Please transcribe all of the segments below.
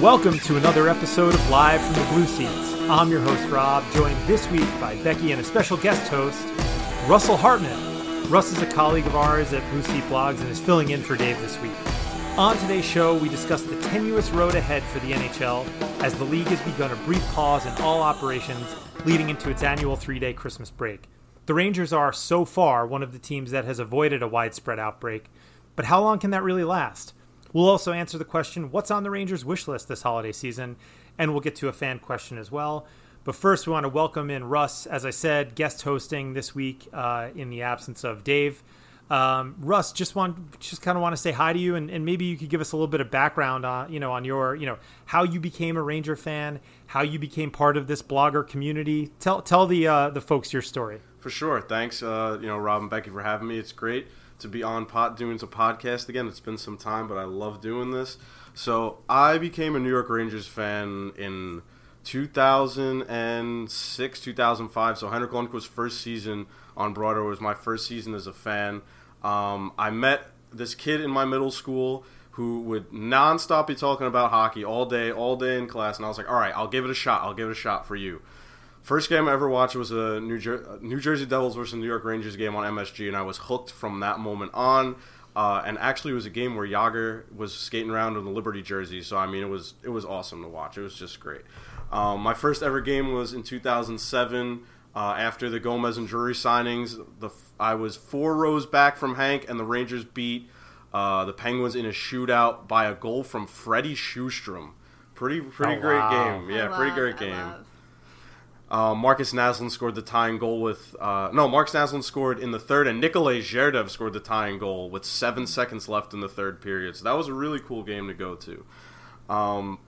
Welcome to another episode of Live from the Blue Seats. I'm your host, Rob, joined this week by Becky and a special guest host, Russell Hartman. Russ is a colleague of ours at Blue Seat Blogs and is filling in for Dave this week. On today's show, we discuss the tenuous road ahead for the NHL as the league has begun a brief pause in all operations leading into its annual three day Christmas break. The Rangers are, so far, one of the teams that has avoided a widespread outbreak, but how long can that really last? We'll also answer the question what's on the Rangers' wish list this holiday season, and we'll get to a fan question as well. But first, we want to welcome in Russ, as I said, guest hosting this week uh, in the absence of Dave. Um, Russ, just want just kind of want to say hi to you, and, and, maybe you could give us a little bit of background on you know on your you know how you became a Ranger fan, how you became part of this blogger community. Tell tell the uh, the folks your story. For sure. Thanks, uh, you know, Rob and Becky for having me. It's great to be on pot doing a podcast again. It's been some time, but I love doing this. So I became a New York Rangers fan in 2006, 2005. So Henrik Lundqvist's first season on Broadway was my first season as a fan. Um, I met this kid in my middle school who would nonstop be talking about hockey all day, all day in class, and I was like, "All right, I'll give it a shot. I'll give it a shot for you." First game I ever watched was a New, Jer- New Jersey Devils versus New York Rangers game on MSG, and I was hooked from that moment on. Uh, and actually, it was a game where Jagr was skating around in the Liberty jersey, so I mean, it was it was awesome to watch. It was just great. Um, my first ever game was in 2007. Uh, after the Gomez and Drury signings, the I was four rows back from Hank, and the Rangers beat uh, the Penguins in a shootout by a goal from Freddie Sjostrom. Pretty pretty oh, great wow. game. Yeah, pretty great game. Uh, Markus Naslund scored the tying goal with uh, no. Markus Naslund scored in the third, and Nikolai Zherdev scored the tying goal with seven seconds left in the third period. So that was a really cool game to go to. Um,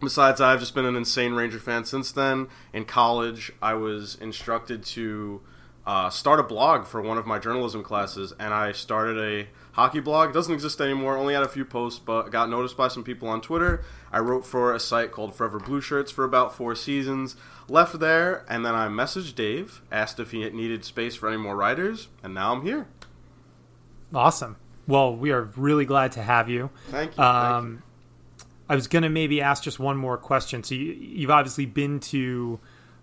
besides, I've just been an insane Ranger fan since then. In college, I was instructed to uh, start a blog for one of my journalism classes, and I started a hockey blog. It doesn't exist anymore. Only had a few posts, but got noticed by some people on Twitter. I wrote for a site called Forever Blue Shirts for about four seasons. Left there, and then I messaged Dave, asked if he needed space for any more writers, and now I'm here. Awesome. Well, we are really glad to have you. Thank you. Um, Thank you. I was going to maybe ask just one more question. So you, you've obviously been to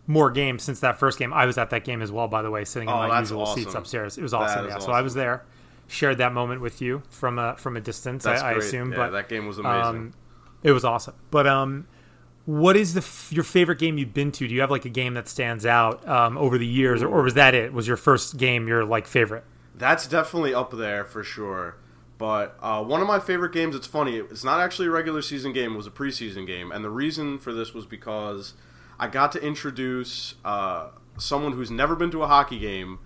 more games since that first game. I was at that game as well, by the way, sitting in oh, my usual awesome. seats upstairs. It was awesome. Yeah, awesome. so I was there, shared that moment with you from a from a distance. I, I, assume, yeah, but that game was amazing. Um, it was awesome. But um, what is the f- your favorite game you've been to? Do you have like a game that stands out um, over the years, or, or was that it? Was your first game your like favorite? That's definitely up there for sure. But uh, one of my favorite games, it's funny, it's not actually a regular season game, it was a preseason game. And the reason for this was because I got to introduce uh, someone who's never been to a hockey game,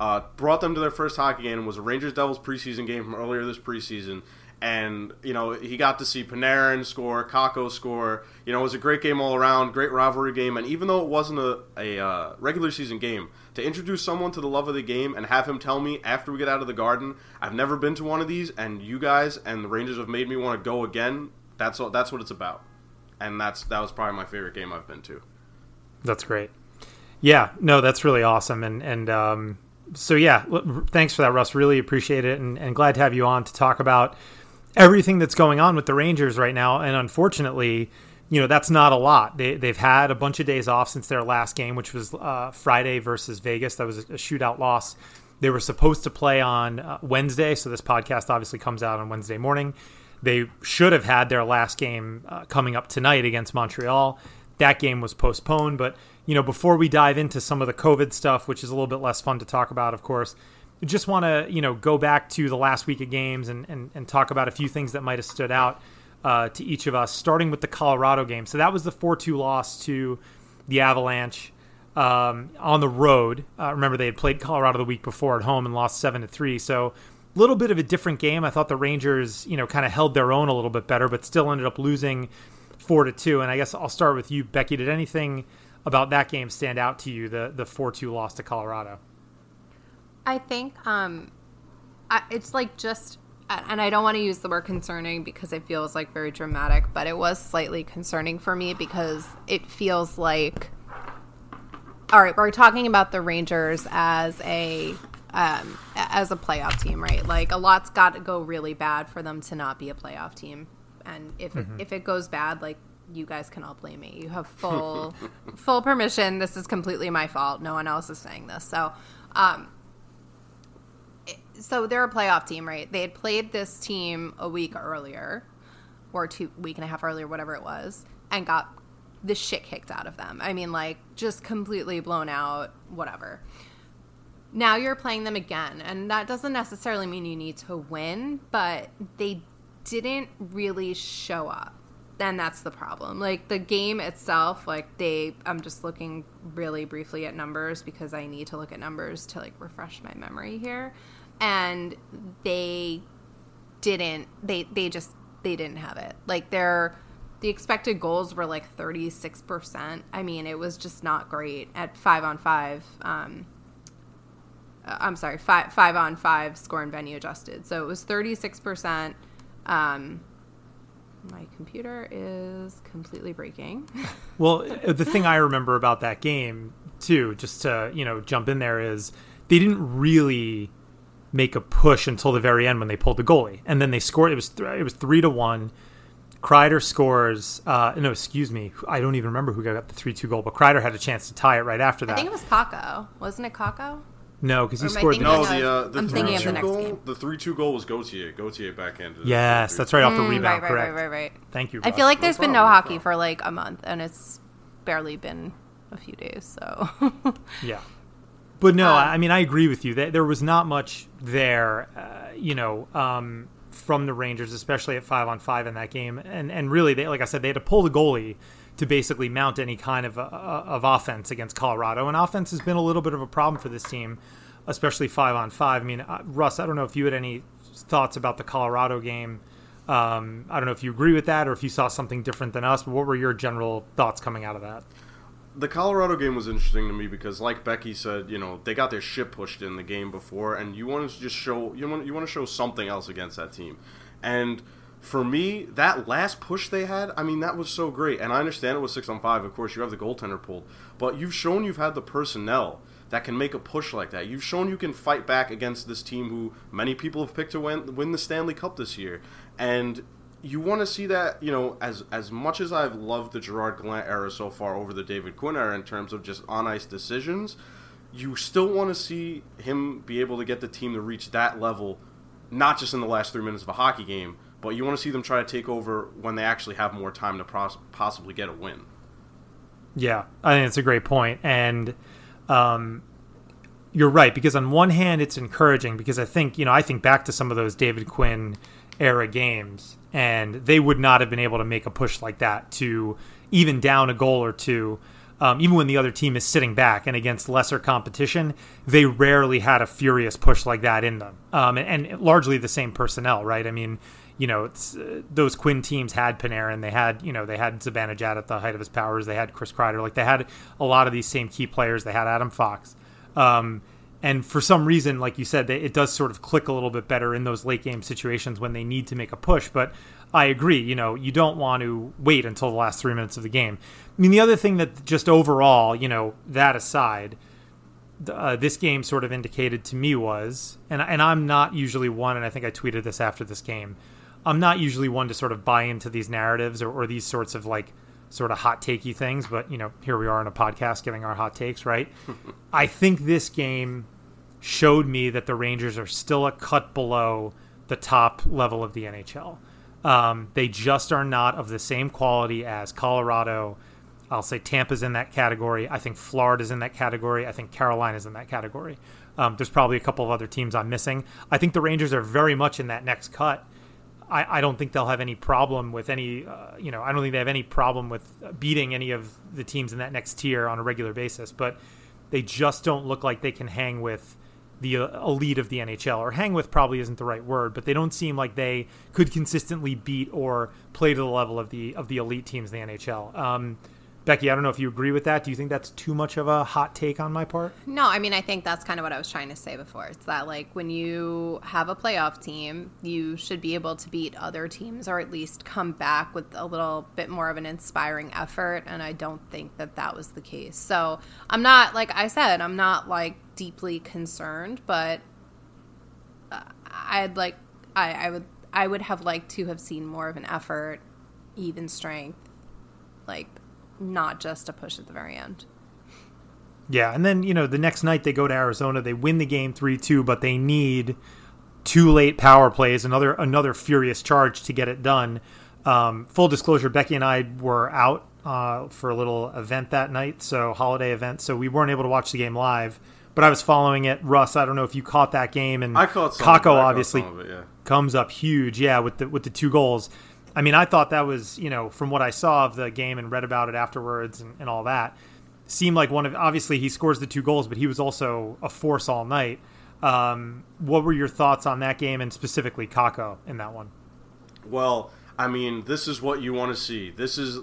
uh, brought them to their first hockey game, was a Rangers Devils preseason game from earlier this preseason. And, you know, he got to see Panarin score, Kakko score. You know, it was a great game all around, great rivalry game. And even though it wasn't a, a uh, regular season game, to introduce someone to the love of the game and have him tell me after we get out of the garden, I've never been to one of these, and you guys and the Rangers have made me want to go again. That's all, that's what it's about and that's that was probably my favorite game I've been to. That's great. Yeah, no, that's really awesome, and and um, so yeah, thanks for that, Russ. Really appreciate it, and, and glad to have you on to talk about everything that's going on with the Rangers right now. And unfortunately, you know that's not a lot. They they've had a bunch of days off since their last game, which was uh, Friday versus Vegas. That was a shootout loss. They were supposed to play on uh, Wednesday, so this podcast obviously comes out on Wednesday morning. They should have had their last game uh, coming up tonight against Montreal. That game was postponed. But, you know, before we dive into some of the COVID stuff, which is a little bit less fun to talk about, of course, just want to, you know, go back to the last week of games and, and, and talk about a few things that might have stood out uh, to each of us, starting with the Colorado game. So that was the 4 2 loss to the Avalanche. Um, on the road. Uh, remember, they had played Colorado the week before at home and lost seven to three. So a little bit of a different game. I thought the Rangers, you know, kind of held their own a little bit better, but still ended up losing four to two. And I guess I'll start with you, Becky. Did anything about that game stand out to you? The the four two loss to Colorado. I think um, I, it's like just and I don't want to use the word concerning because it feels like very dramatic, but it was slightly concerning for me because it feels like all right, we're talking about the Rangers as a um, as a playoff team, right? Like a lot's got to go really bad for them to not be a playoff team, and if mm-hmm. it, if it goes bad, like you guys can all blame me. You have full full permission. This is completely my fault. No one else is saying this. So, um, so they're a playoff team, right? They had played this team a week earlier, or two week and a half earlier, whatever it was, and got the shit kicked out of them. I mean, like just completely blown out, whatever. Now you're playing them again, and that doesn't necessarily mean you need to win, but they didn't really show up. And that's the problem. Like the game itself, like they I'm just looking really briefly at numbers because I need to look at numbers to like refresh my memory here and they didn't they they just they didn't have it. Like their the expected goals were like 36% i mean it was just not great at five on five um, uh, i'm sorry five five on five score and venue adjusted. So it was 36% um, my computer is completely breaking. Well the thing i remember about that game too just to you know jump in there is they didn't really make a push until the very end when they pulled the goalie, and then they scored. It was th- it was three to one. Kreider scores. Uh, no, excuse me. I don't even remember who got the three-two goal, but Kreider had a chance to tie it right after that. I think it was Kakko, wasn't it? Kakko? No, because he scored. No, the uh, the three two goal. Game. The three two goal was Gauthier. Gauthier backhanded. Yes, that's right off the mm, rebound. Right, right, right, right, right. Thank you. Russ. I feel like there's no been no hockey no for like a month, and it's barely been a few days. So yeah, but no, um, I mean I agree with you. There was not much there, uh, you know, um, from the Rangers, especially at five on five in that game. And and really, they like I said, they had to pull the goalie to basically mount any kind of uh, of offense against Colorado. And offense has been a little bit of a problem for this team, especially five on five. I mean, uh, Russ, I don't know if you had any thoughts about the Colorado game. Um, I don't know if you agree with that or if you saw something different than us. But what were your general thoughts coming out of that? The Colorado game was interesting to me because, like Becky said, you know they got their shit pushed in the game before, and you want to just show you want you want to show something else against that team, and for me, that last push they had, I mean, that was so great. And I understand it was six on five. Of course, you have the goaltender pulled, but you've shown you've had the personnel that can make a push like that. You've shown you can fight back against this team who many people have picked to win, win the Stanley Cup this year. And you want to see that, you know, as as much as I've loved the Gerard Gallant era so far over the David Quinn era in terms of just on ice decisions, you still want to see him be able to get the team to reach that level, not just in the last three minutes of a hockey game, but you want to see them try to take over when they actually have more time to possibly get a win. Yeah, I think it's a great point, and um, you're right because on one hand it's encouraging because I think you know I think back to some of those David Quinn era games, and they would not have been able to make a push like that to even down a goal or two. Um, even when the other team is sitting back and against lesser competition, they rarely had a furious push like that in them. Um, and, and, largely the same personnel, right? I mean, you know, uh, those Quinn teams had Panarin, they had, you know, they had Zibanejad at the height of his powers, they had Chris Kreider, like they had a lot of these same key players. They had Adam Fox. Um, and for some reason, like you said, it does sort of click a little bit better in those late game situations when they need to make a push. But I agree, you know, you don't want to wait until the last three minutes of the game. I mean, the other thing that just overall, you know, that aside, uh, this game sort of indicated to me was, and and I'm not usually one, and I think I tweeted this after this game. I'm not usually one to sort of buy into these narratives or, or these sorts of like sort of hot takey things, but you know, here we are in a podcast giving our hot takes, right? I think this game showed me that the Rangers are still a cut below the top level of the NHL. Um, they just are not of the same quality as Colorado. I'll say Tampa's in that category. I think Florida's in that category. I think Carolina's in that category. Um, there's probably a couple of other teams I'm missing. I think the Rangers are very much in that next cut. I, I don't think they'll have any problem with any, uh, you know, I don't think they have any problem with beating any of the teams in that next tier on a regular basis. But they just don't look like they can hang with the uh, elite of the NHL, or hang with probably isn't the right word, but they don't seem like they could consistently beat or play to the level of the of the elite teams in the NHL. Um, Becky, I don't know if you agree with that. Do you think that's too much of a hot take on my part? No, I mean, I think that's kind of what I was trying to say before. It's that, like, when you have a playoff team, you should be able to beat other teams or at least come back with a little bit more of an inspiring effort. And I don't think that that was the case. So I'm not, like I said, I'm not, like, deeply concerned, but uh, I'd like, I, I would, I would have liked to have seen more of an effort, even strength, like, not just a push at the very end. Yeah, and then you know the next night they go to Arizona, they win the game three two, but they need two late power plays, another another furious charge to get it done. Um, full disclosure: Becky and I were out uh, for a little event that night, so holiday event, so we weren't able to watch the game live. But I was following it. Russ, I don't know if you caught that game, and I caught some Kakko of it, I caught obviously some of it, yeah. comes up huge, yeah, with the with the two goals. I mean, I thought that was, you know, from what I saw of the game and read about it afterwards and, and all that, seemed like one of obviously he scores the two goals, but he was also a force all night. Um, what were your thoughts on that game and specifically Kakko in that one? Well, I mean, this is what you want to see. This is.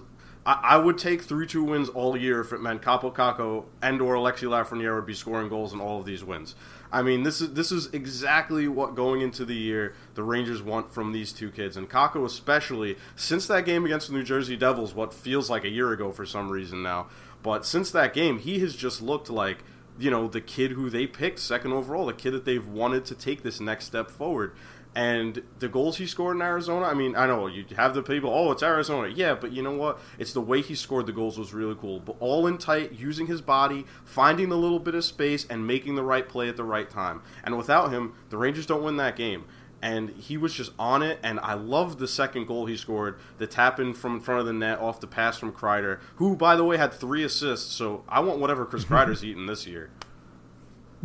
I, would take three two wins all year if it meant Kakko Kakko and or Alexis Lafreniere would be scoring goals in all of these wins. I mean, this is this is exactly what going into the year the Rangers want from these two kids, and Kakko especially. Since that game against the New Jersey Devils, what feels like a year ago for some reason now, but since that game, he has just looked like you know the kid who they picked second overall, the kid that they've wanted to take this next step forward. And the goals he scored in Arizona, I mean, I know you have the people, oh, it's Arizona. Yeah, but you know what? It's the way he scored the goals was really cool. But all in tight, using his body, finding a little bit of space, and making the right play at the right time. And without him, the Rangers don't win that game. And he was just on it, and I love the second goal he scored, the tap in from in front of the net off the pass from Kreider, who, by the way, had three assists. So I want whatever Chris Kreider's eating this year.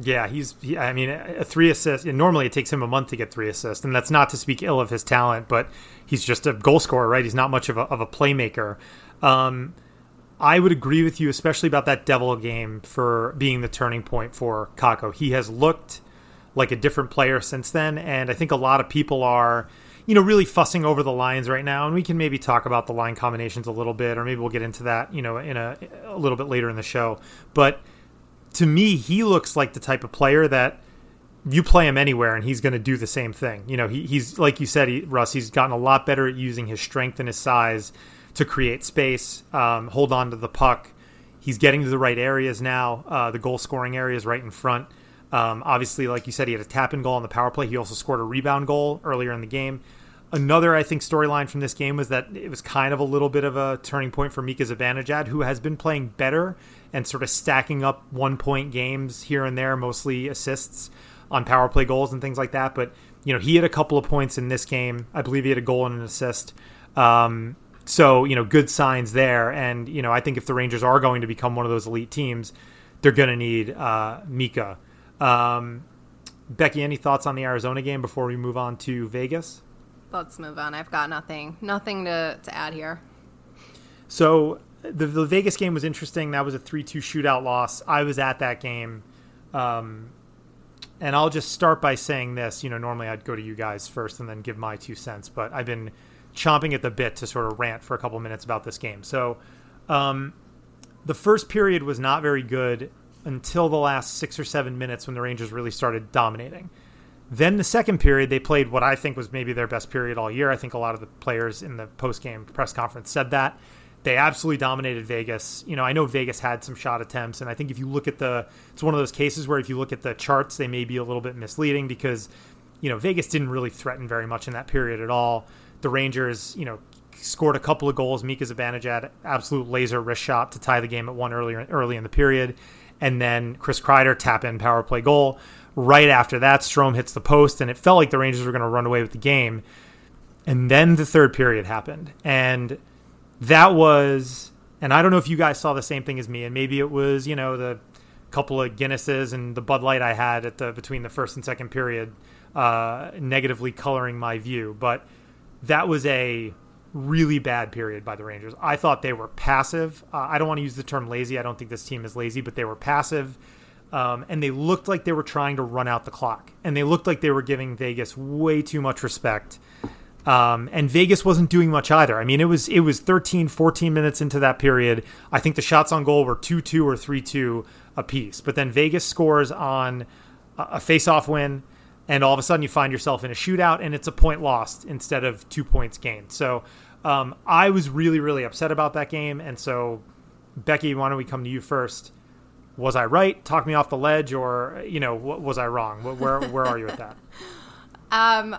Yeah, he's. He, I mean, a three assists. Normally, it takes him a month to get three assists, and that's not to speak ill of his talent, but he's just a goal scorer, right? He's not much of a, of a playmaker. Um, I would agree with you, especially about that Devil game for being the turning point for Kakko. He has looked like a different player since then, and I think a lot of people are, you know, really fussing over the lines right now. And we can maybe talk about the line combinations a little bit, or maybe we'll get into that, you know, in a, a little bit later in the show. But to me, he looks like the type of player that you play him anywhere and he's going to do the same thing. You know, he, he's like you said, he, Russ. He's gotten a lot better at using his strength and his size to create space, um, hold on to the puck. He's getting to the right areas now. Uh, the goal scoring areas right in front. Um, obviously, like you said, he had a tap in goal on the power play. He also scored a rebound goal earlier in the game. Another, I think, storyline from this game was that it was kind of a little bit of a turning point for Mika Zibanejad, who has been playing better and sort of stacking up one point games here and there, mostly assists on power play goals and things like that. But, you know, he had a couple of points in this game. I believe he had a goal and an assist. Um, so, you know, good signs there. And, you know, I think if the Rangers are going to become one of those elite teams, they're going to need uh, Mika. Um, Becky, any thoughts on the Arizona game before we move on to Vegas? Let's move on. I've got nothing, nothing to, to add here. So the, the Vegas game was interesting. That was a three-two shootout loss. I was at that game, um, and I'll just start by saying this. You know, normally I'd go to you guys first and then give my two cents, but I've been chomping at the bit to sort of rant for a couple minutes about this game. So, um, the first period was not very good until the last six or seven minutes when the Rangers really started dominating. Then the second period, they played what I think was maybe their best period all year. I think a lot of the players in the post game press conference said that. They absolutely dominated Vegas. You know, I know Vegas had some shot attempts, and I think if you look at the, it's one of those cases where if you look at the charts, they may be a little bit misleading because, you know, Vegas didn't really threaten very much in that period at all. The Rangers, you know, scored a couple of goals. Mika Zibanejad, absolute laser wrist shot to tie the game at one earlier early in the period, and then Chris Kreider tap in power play goal. Right after that, Strome hits the post, and it felt like the Rangers were going to run away with the game. And then the third period happened, and that was, and I don't know if you guys saw the same thing as me, and maybe it was, you know, the couple of Guinnesses and the Bud Light I had at the between the first and second period, uh, negatively coloring my view, but that was a really bad period by the Rangers. I thought they were passive. Uh, I don't want to use the term lazy. I don't think this team is lazy, but they were passive. Um, and they looked like they were trying to run out the clock. And they looked like they were giving Vegas way too much respect. Um, and Vegas wasn't doing much either. I mean, it was it was 13, 14 minutes into that period. I think the shots on goal were 2-2 or 3-2 apiece. But then Vegas scores on a face-off win, and all of a sudden you find yourself in a shootout, and it's a point lost instead of two points gained. So um, I was really, really upset about that game. And so, Becky, why don't we come to you first? Was I right? Talk me off the ledge, or you know, was I wrong? Where where are you with that? Um,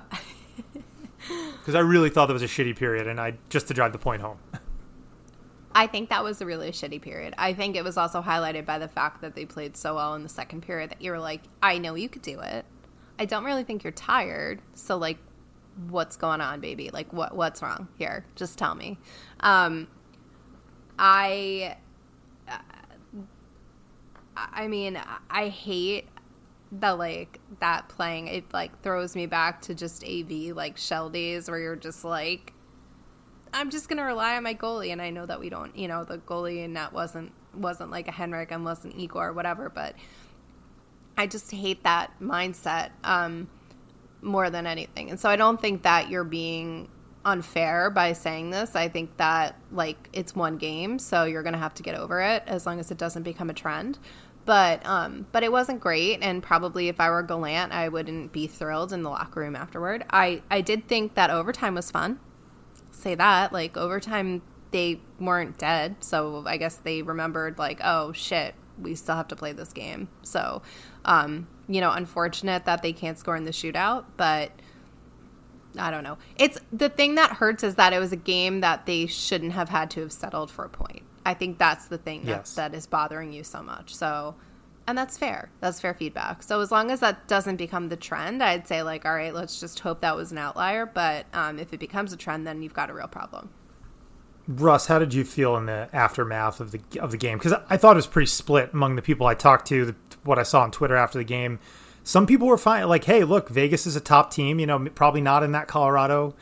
because I really thought that was a shitty period, and I just to drive the point home. I think that was a really shitty period. I think it was also highlighted by the fact that they played so well in the second period that you were like, I know you could do it. I don't really think you're tired. So like, what's going on, baby? Like, what what's wrong here? Just tell me. Um, I. I mean, I hate the like that playing it like throws me back to just AV like shell days where you're just like I'm just gonna rely on my goalie. And I know that we don't you know the goalie and that wasn't wasn't like a Henrik and wasn't Igor or whatever but I just hate that mindset um more than anything. And so I don't think that you're being unfair by saying this. I think that like it's one game so you're gonna have to get over it as long as it doesn't become a trend but um, but it wasn't great, and probably if I were Gallant, I wouldn't be thrilled in the locker room afterward. I I did think that overtime was fun. Say that like overtime, they weren't dead, so I guess they remembered like, oh shit, we still have to play this game. So, um, you know, unfortunate that they can't score in the shootout, but. I don't know. It's the thing that hurts is that it was a game that they shouldn't have had to have settled for a point. I think that's the thing yes. that, that is bothering you so much. So, and that's fair. That's fair feedback. So as long as that doesn't become the trend, I'd say like, all right, let's just hope that was an outlier. But um, if it becomes a trend, then you've got a real problem. Russ, how did you feel in the aftermath of the of the game? Because I thought it was pretty split among the people I talked to. The, what I saw on Twitter after the game, some people were fine. Like, hey, look, Vegas is a top team. You know, probably not in that Colorado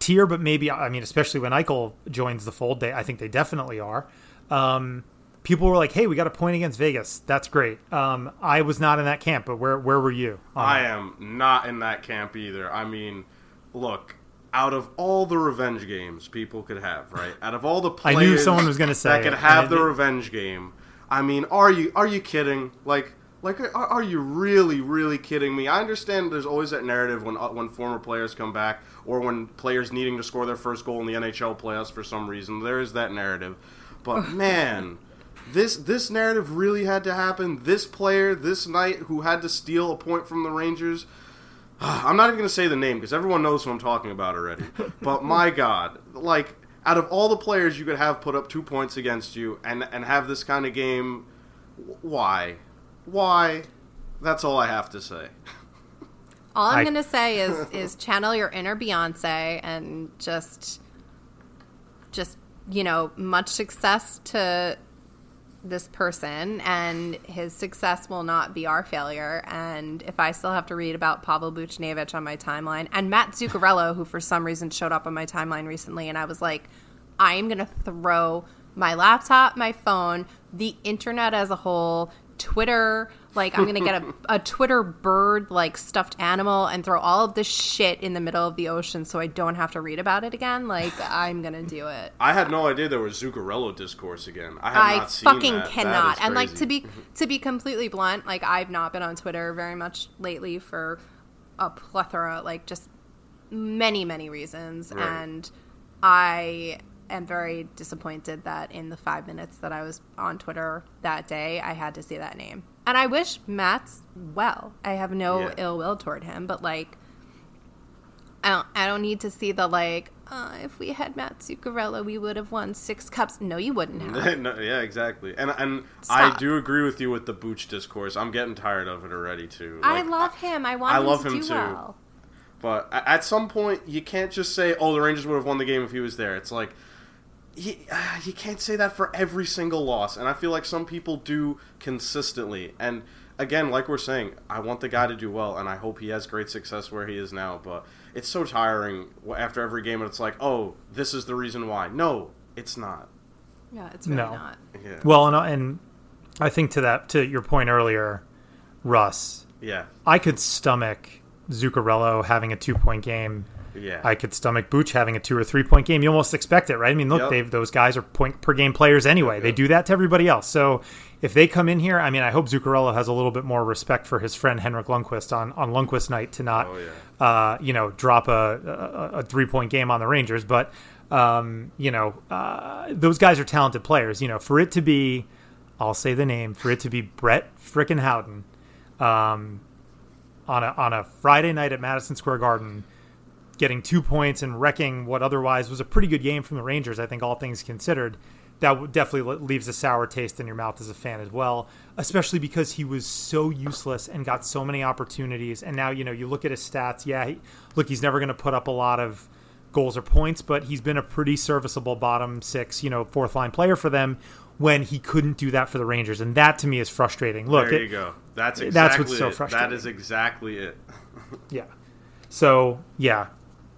tier, but maybe I mean, especially when Eichel joins the fold, they I think they definitely are. Um, people were like, "Hey, we got a point against Vegas. That's great." Um, I was not in that camp, but where where were you? I am not in that camp either. I mean, look, out of all the revenge games people could have, right? Out of all the players I knew someone was going to say that could have the revenge game. I mean, are you are you kidding? Like like are, are, you really really kidding me? I understand there's always that narrative when uh, when former players come back or when players needing to score their first goal in the NHL playoffs for some reason. There is that narrative. But man, this this narrative really had to happen. This player, this night, who had to steal a point from the Rangers. I'm not even going to say the name because everyone knows who I'm talking about already. But my God, like out of all the players you could have put up two points against you and and have this kind of game, why, why? That's all I have to say. All I'm I... going to say is is channel your inner Beyonce and just just you know, much success to this person and his success will not be our failure. And if I still have to read about Pavel Buchnevich on my timeline and Matt Zuccarello, who for some reason showed up on my timeline recently, and I was like, I am going to throw my laptop, my phone, the internet as a whole, Twitter, like I'm gonna get a, a Twitter bird like stuffed animal and throw all of this shit in the middle of the ocean so I don't have to read about it again. Like I'm gonna do it. I had no idea there was Zuccarello discourse again. I, have I not fucking that. cannot. That and like to be to be completely blunt, like I've not been on Twitter very much lately for a plethora, like just many many reasons, right. and I am very disappointed that in the five minutes that I was on Twitter that day, I had to see that name. And I wish Matt's well. I have no yeah. ill will toward him, but like, I don't, I don't need to see the like. Uh, if we had Matt Zuccarello, we would have won six cups. No, you wouldn't have. no, yeah, exactly. And and Stop. I do agree with you with the Booch discourse. I'm getting tired of it already too. Like, I love him. I want I him love to him too. Well. But at some point, you can't just say, "Oh, the Rangers would have won the game if he was there." It's like you, uh, you can't say that for every single loss, and I feel like some people do consistently. And again, like we're saying, I want the guy to do well, and I hope he has great success where he is now. But it's so tiring after every game, and it's like, oh, this is the reason why. No, it's not. Yeah, it's really no. not. Yeah. Well, and, and I think to that to your point earlier, Russ. Yeah. I could stomach Zuccarello having a two point game Yeah. I could stomach Booch having a two or three point game. You almost expect it, right? I mean, look, Yep. they've those guys are point per game players anyway. They do that to everybody else. So if they come in here, I mean, I hope Zuccarello has a little bit more respect for his friend Henrik Lundqvist on on Lundqvist night to not, Oh, yeah. uh, you know, drop a, a, a three point game on the Rangers. But um, you know, uh, those guys are talented players. You know, for it to be, I'll say the name, for it to be Brett frickin' Howden um, on a on a Friday night at Madison Square Garden, getting two points and wrecking what otherwise was a pretty good game from the Rangers. I think all things considered, that definitely leaves a sour taste in your mouth as a fan as well. Especially because he was so useless and got so many opportunities, and now you know you look at his stats. Yeah, he, look, he's never going to put up a lot of goals or points, but he's been a pretty serviceable bottom six, you know, fourth line player for them. When he couldn't do that for the Rangers, and that to me is frustrating. Look, there it- you go. That's exactly that's what's so it. frustrating. That is exactly it. Yeah. So yeah.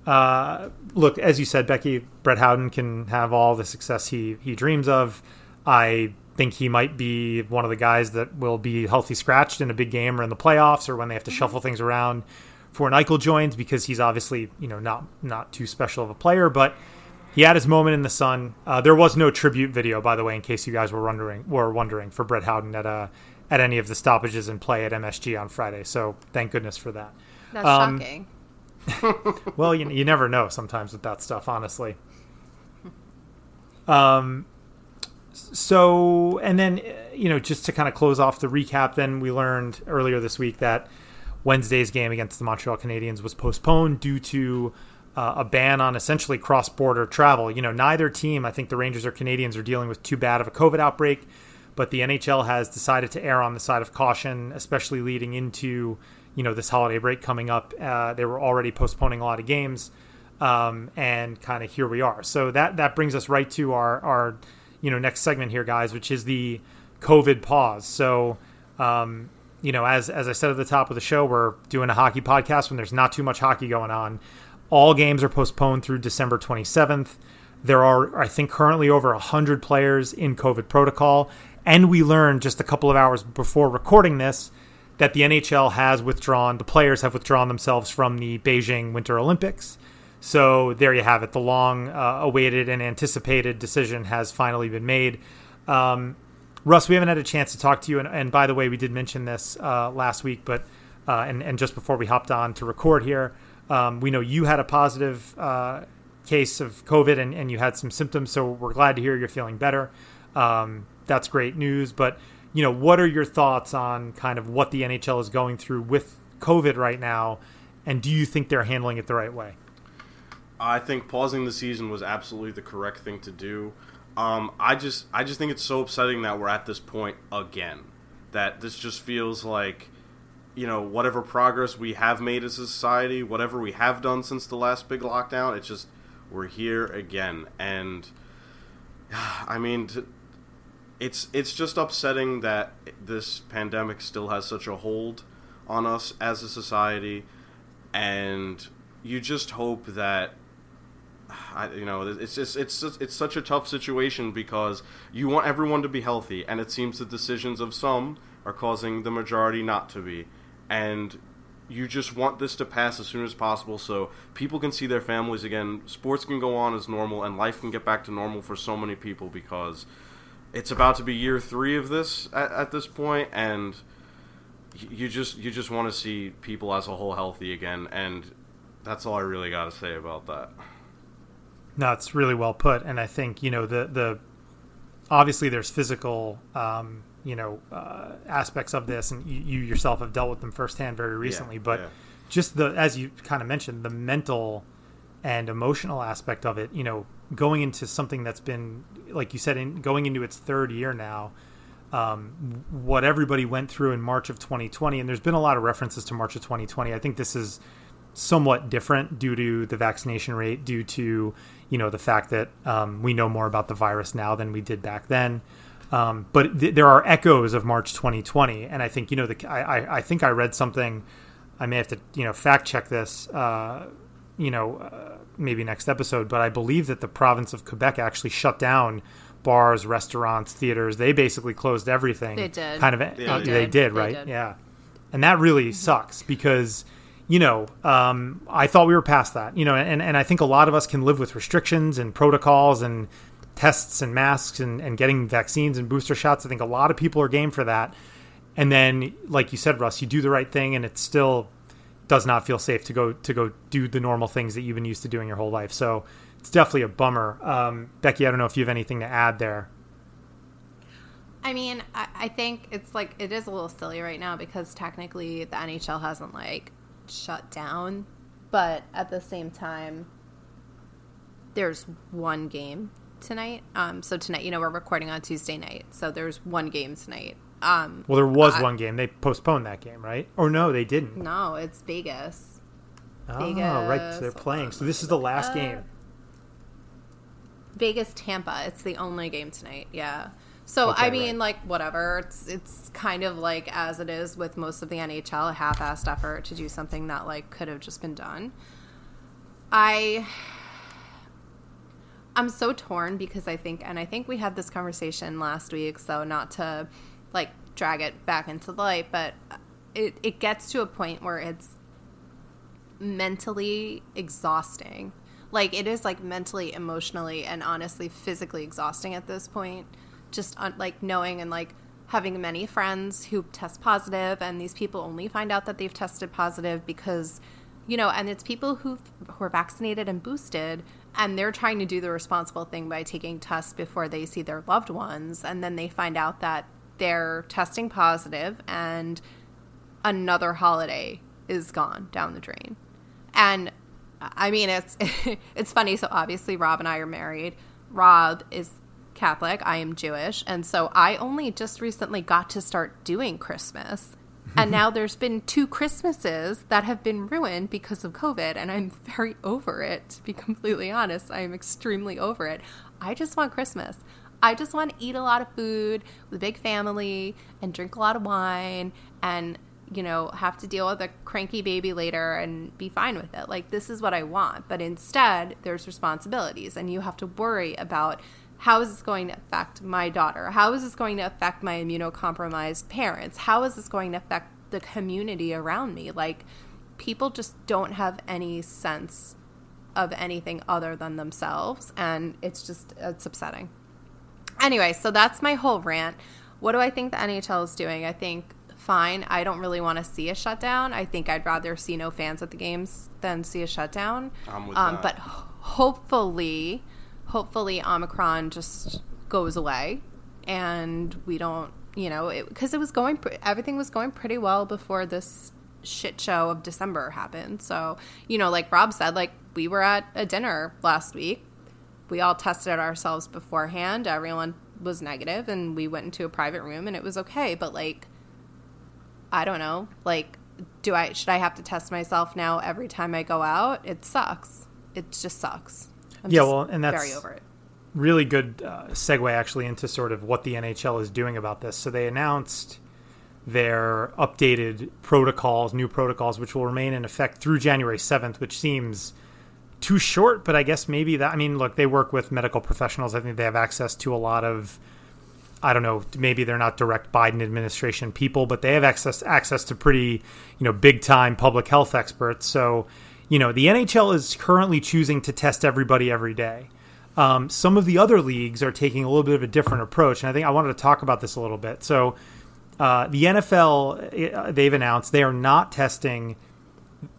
Uh, look, as you said, Becky, Brett Howden can have all the success he he dreams of. I think he might be one of the guys that will be healthy scratched in a big game or in the playoffs or when they have to shuffle things around for an Eichel joins because he's obviously you know not not too special of a player, but he had his moment in the sun. Uh, there was no tribute video, by the way, in case you guys were wondering were wondering for Brett Howden at uh, at any of the stoppages in play at MSG on Friday. So thank goodness for that. That's Um, shocking. Well, you, you never know sometimes with that stuff, honestly. Um, so, and then, uh, you know, just to kind of close off the recap, then we learned earlier this week that Wednesday's game against the Montreal Canadiens was postponed due to uh, a ban on essentially cross border travel. You know, neither team, I think the Rangers or Canadiens, are dealing with too bad of a COVID outbreak, but the NHL has decided to err on the side of caution, especially leading into, you know, this holiday break coming up. Uh, they were already postponing a lot of games, um, and kind of here we are. So that that brings us right to our our you know next segment here, guys, which is the COVID pause. So. Um, you know, as as I said at the top of the show, we're doing a hockey podcast when there's not too much hockey going on. All games are postponed through December 27th. There are, I think, currently over 100 players in COVID protocol. And we learned just a couple of hours before recording this that the NHL has withdrawn, the players have withdrawn themselves from the Beijing Winter Olympics. So there you have it. The long uh, awaited and anticipated decision has finally been made. Um, Russ, we haven't had a chance to talk to you, and, and by the way, we did mention this uh, last week, but uh, and and just before we hopped on to record here, um, we know you had a positive uh, case of COVID and, and you had some symptoms, so we're glad to hear you're feeling better. Um, that's great news. But you know, what are your thoughts on kind of what the NHL is going through with COVID right now, and do you think they're handling it the right way? I think pausing the season was absolutely the correct thing to do. Um, I just I just think it's so upsetting that we're at this point again. That this just feels like, you know, whatever progress we have made as a society, whatever we have done since the last big lockdown, it's just we're here again. And I mean, to, it's it's just upsetting that this pandemic still has such a hold on us as a society, and you just hope that I, you know, it's just it's just, it's such a tough situation because you want everyone to be healthy, and it seems the decisions of some are causing the majority not to be, and you just want this to pass as soon as possible so people can see their families again, sports can go on as normal, and life can get back to normal for so many people because it's about to be year three of this at, at this point, and you just you just want to see people as a whole healthy again, and that's all I really got to say about that. No, it's really well put, and I think you know the the obviously there's physical um, you know uh, aspects of this, and you, you yourself have dealt with them firsthand very recently. but yeah. just the as you kind of mentioned, the mental and emotional aspect of it, you know, going into something that's been like you said, in going into its third year now. Um, what everybody went through in March of 2020, and there's been a lot of references to March of 2020. I think this is somewhat different due to the vaccination rate, due to you know the fact that um, we know more about the virus now than we did back then. Um, but th- there are echoes of March 2020, and I think you know the I, I, I think I read something. I may have to you know fact check this. Uh, you know, uh, maybe next episode, but I believe that the province of Quebec actually shut down bars, restaurants, theaters. They basically closed everything. They did. Kind of. Yeah, uh, they they did. did, They right? did. Yeah, and that really sucks because you know, um, I thought we were past that. You know, and and I think a lot of us can live with restrictions and protocols and tests and masks and, and getting vaccines and booster shots. I think a lot of people are game for that. And then, like you said, Russ, you do the right thing, and it's still does not feel safe to go to go do the normal things that you've been used to doing your whole life. So it's definitely a bummer. Um, Becky, I don't know if you have anything to add there. I mean, I, I think it's like it is a little silly right now because technically the NHL hasn't like shut down, but at the same time, there's one game tonight. Um, so tonight, you know, we're recording on Tuesday night, so there's one game tonight. Um, well, there was I, one game. They postponed that game, right? Or no, they didn't. No, it's Vegas. Oh, Vegas. right. So they're playing. So this is the last uh, game. Vegas Tampa. It's the only game tonight. Yeah. So okay, I mean, right. like whatever. It's it's kind of like as it is with most of the NHL, a half-assed effort to do something that like could have just been done. I I'm so torn because I think, and I think we had this conversation last week. So not to like drag it back into the light, but it it gets to a point where it's mentally exhausting. Like it is like mentally, emotionally, and honestly physically exhausting at this point just like knowing and like having many friends who test positive and these people only find out that they've tested positive because you know and it's people who who are vaccinated and boosted and they're trying to do the responsible thing by taking tests before they see their loved ones and then they find out that they're testing positive and another holiday is gone down the drain and i mean it's it's funny so obviously rob and i are married rob is Catholic, I am Jewish, and so I only just recently got to start doing Christmas. and now there's been two Christmases that have been ruined because of COVID, and I'm very over it, to be completely honest. I'm extremely over it. I just want Christmas. I just want to eat a lot of food with a big family and drink a lot of wine and, you know, have to deal with a cranky baby later and be fine with it. Like, this is what I want. But instead, there's responsibilities, and you have to worry about how is this going to affect my daughter? How is this going to affect my immunocompromised parents? How is this going to affect the community around me? Like, people just don't have any sense of anything other than themselves. And it's just, it's upsetting. Anyway, so that's my whole rant. What do I think the NHL is doing? I think fine. I don't really want to see a shutdown. I think I'd rather see no fans at the games than see a shutdown. I'm with um, that. But hopefully, hopefully Omicron just goes away and we don't, you know, because it, it, was going, everything was going pretty well before this shit show of December happened. So, you know, like Rob said, like we were at a dinner last week. We all tested ourselves beforehand. Everyone was negative and we went into a private room and it was okay. But like, I don't know, like, do I, should I have to test myself now every time I go out? It sucks. It just sucks. I'm yeah, well, and that's very over it. Really good uh, segue actually into sort of what the NHL is doing about this. So they announced their updated protocols, new protocols, which will remain in effect through January 7th, which seems too short, but I guess maybe that, I mean, look, they work with medical professionals. I think they have access to a lot of, I don't know, maybe they're not direct Biden administration people, but they have access, access to pretty, you know, big time public health experts. So you know, the NHL is currently choosing to test everybody every day. Um, some of the other leagues are taking a little bit of a different approach, and I think I wanted to talk about this a little bit. So, uh, the NFL, uh, they've announced they are not testing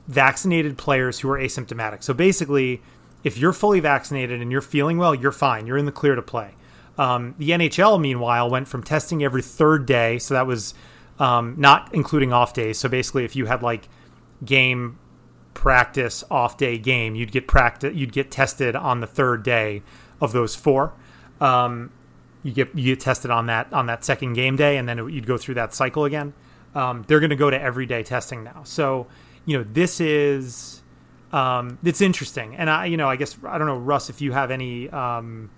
vaccinated players who are asymptomatic. So basically, if you're fully vaccinated and you're feeling well, you're fine. You're in the clear to play. Um, the NHL, meanwhile, went from testing every third day, so that was um, not including off days. So basically, if you had like game practice off day game, you'd get practice, you'd get tested on the third day of those four. Um, you get you get tested on that on that second game day, and then it, you'd go through that cycle again. Um, they're going to go to everyday testing now. So you know this is um, it's interesting, and I you know I guess I don't know Russ if you have any um,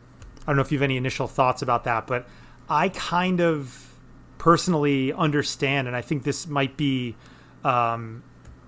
I don't know if you have any initial thoughts about that, but I kind of personally understand, and I think this might be um,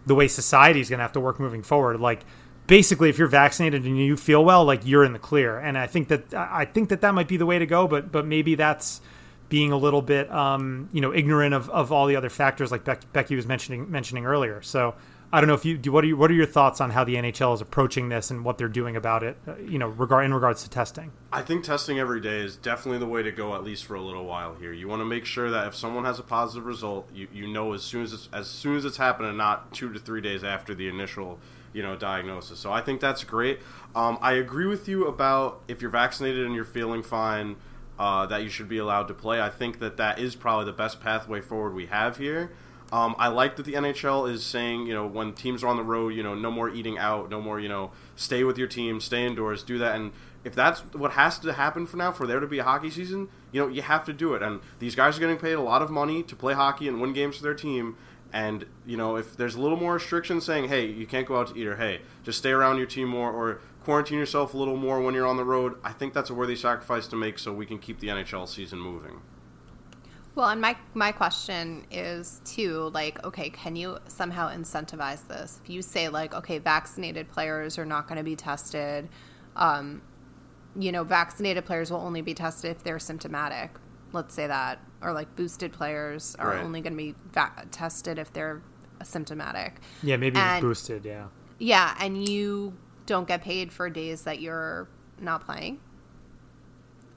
the way society is going to have to work moving forward. Like basically, if you're vaccinated and you feel well, like you're in the clear. And I think that I think that that might be the way to go. But but maybe that's being a little bit um, you know ignorant of, of all the other factors like Becky was mentioning mentioning earlier. So I don't know if you do. What are you, what are your thoughts on how the NHL is approaching this and what they're doing about it? Uh, you know, regard in regards to testing. I think testing every day is definitely the way to go, at least for a little while here. You want to make sure that if someone has a positive result, you, you know as soon as it's, as soon as it's happening, not two to three days after the initial you know diagnosis. So I think that's great. Um, I agree with you about if you're vaccinated and you're feeling fine. Uh, that you should be allowed to play. I think that that is probably the best pathway forward we have here. Um, I like that the NHL is saying, you know, when teams are on the road, you know, no more eating out, no more, you know, stay with your team, stay indoors, do that. And if that's what has to happen for now, for there to be a hockey season, you know, you have to do it. And these guys are getting paid a lot of money to play hockey and win games for their team. And, you know, if there's a little more restriction saying, hey, you can't go out to eat, or hey, just stay around your team more, or quarantine yourself a little more when you're on the road, I think that's a worthy sacrifice to make so we can keep the NHL season moving. Well, and my my question is too like, okay, can you somehow incentivize this? If you say like, okay, vaccinated players are not going to be tested, um, you know, vaccinated players will only be tested if they're symptomatic. Let's say that, or like boosted players are right. only going to be va- tested if they're symptomatic. Yeah, maybe and, boosted. Yeah. Yeah, and you don't get paid for days that you're not playing.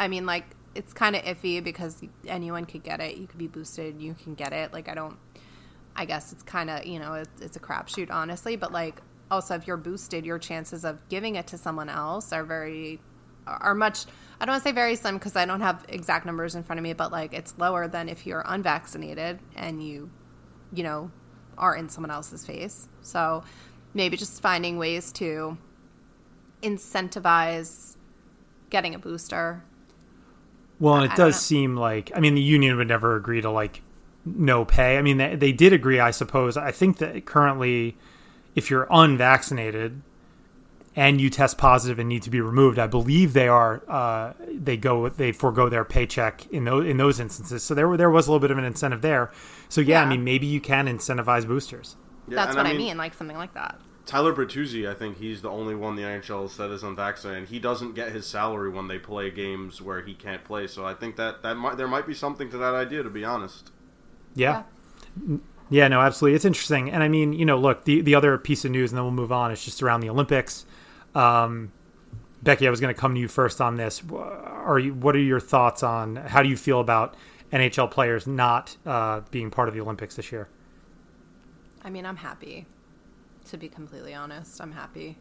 I mean, like it's kind of iffy because anyone could get it. You could be boosted, you can get it. Like I don't. I guess it's kind of you know it's, it's a crapshoot honestly, but like also if you're boosted, your chances of giving it to someone else are very are much. I don't want to say very slim because I don't have exact numbers in front of me, but like it's lower than if you're unvaccinated and you, you know, are in someone else's face. So maybe just finding ways to incentivize getting a booster well, and it does seem like I mean the union would never agree to like no pay. I mean they, they did agree, I suppose. I think that currently, if you're unvaccinated and you test positive and need to be removed, I believe they are uh, they go they forego their paycheck in those in those instances. So there there was a little bit of an incentive there. So yeah, yeah. I mean maybe you can incentivize boosters. Yeah, That's what I mean, I mean, like something like that. Tyler Bertuzzi, I think he's the only one the NHL said is unvaccinated, and he doesn't get his salary when they play games where he can't play. So I think that that might there might be something to that idea, to be honest. Yeah. yeah. Yeah, no, absolutely. It's interesting. And I mean, you know, look, the, the other piece of news, and then we'll move on, is just around the Olympics. Um, Becky, I was going to come to you first on this. Are you, what are your thoughts on how do you feel about NHL players not uh, being part of the Olympics this year? I mean, I'm happy to be completely honest. I'm happy.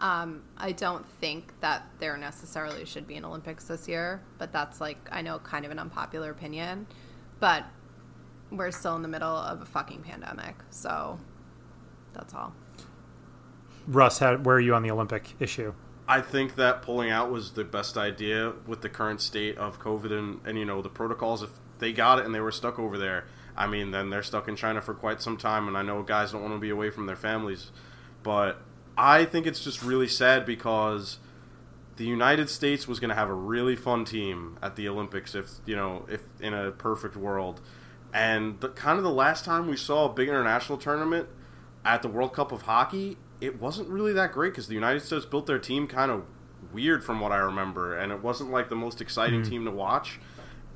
Um, I don't think that there necessarily should be an Olympics this year, but that's like, I know, kind of an unpopular opinion. But we're still in the middle of a fucking pandemic. So that's all. Russ, how, where are you on the Olympic issue? I think that pulling out was the best idea with the current state of COVID and, and you know the protocols. If they got it and they were stuck over there, I mean, then they're stuck in China for quite some time, and I know guys don't want to be away from their families. But I think it's just really sad because the United States was going to have a really fun team at the Olympics if, you know, if in a perfect world. And the, kind of the last time we saw a big international tournament at the World Cup of Hockey, it wasn't really that great because the United States built their team kind of weird from what I remember, and it wasn't like the most exciting mm-hmm. team to watch.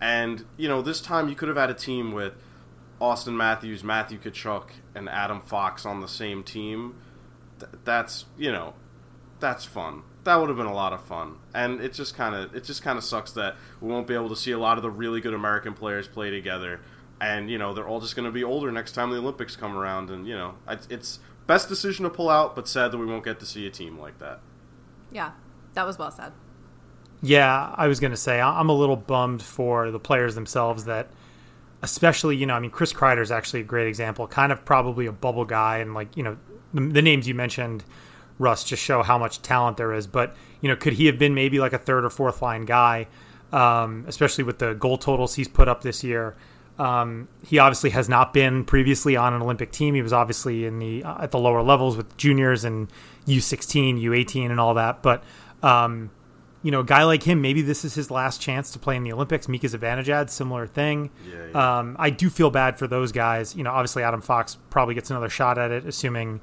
And, you know, this time you could have had a team with Auston Matthews, Matthew Tkachuk, and Adam Fox on the same team, th- that's you know, that's fun. That would have been a lot of fun, and it just kind of it just kind of sucks that we won't be able to see a lot of the really good American players play together, and you know they're all just going to be older next time the Olympics come around, and you know it's, it's best decision to pull out, but sad that we won't get to see a team like that. Yeah, that was well said. Yeah, I was going to say I'm a little bummed for the players themselves that especially you know i mean chris kreider is actually a great example kind of probably a bubble guy. And like you know the, the, names you mentioned russ just show how much talent there is. But you know could he have been maybe like a third or fourth line guy um, especially with the goal totals he's put up this year? Um, he obviously has not been previously on an olympic team. He was obviously in the uh, at the lower levels with juniors and u16 u18 and all that. But um, you know, a guy like him, maybe this is his last chance to play in the Olympics. Mika Zibanejad, similar thing. Yeah, yeah. Um, I do feel bad for those guys. You know, obviously Adam Fox probably gets another shot at it, assuming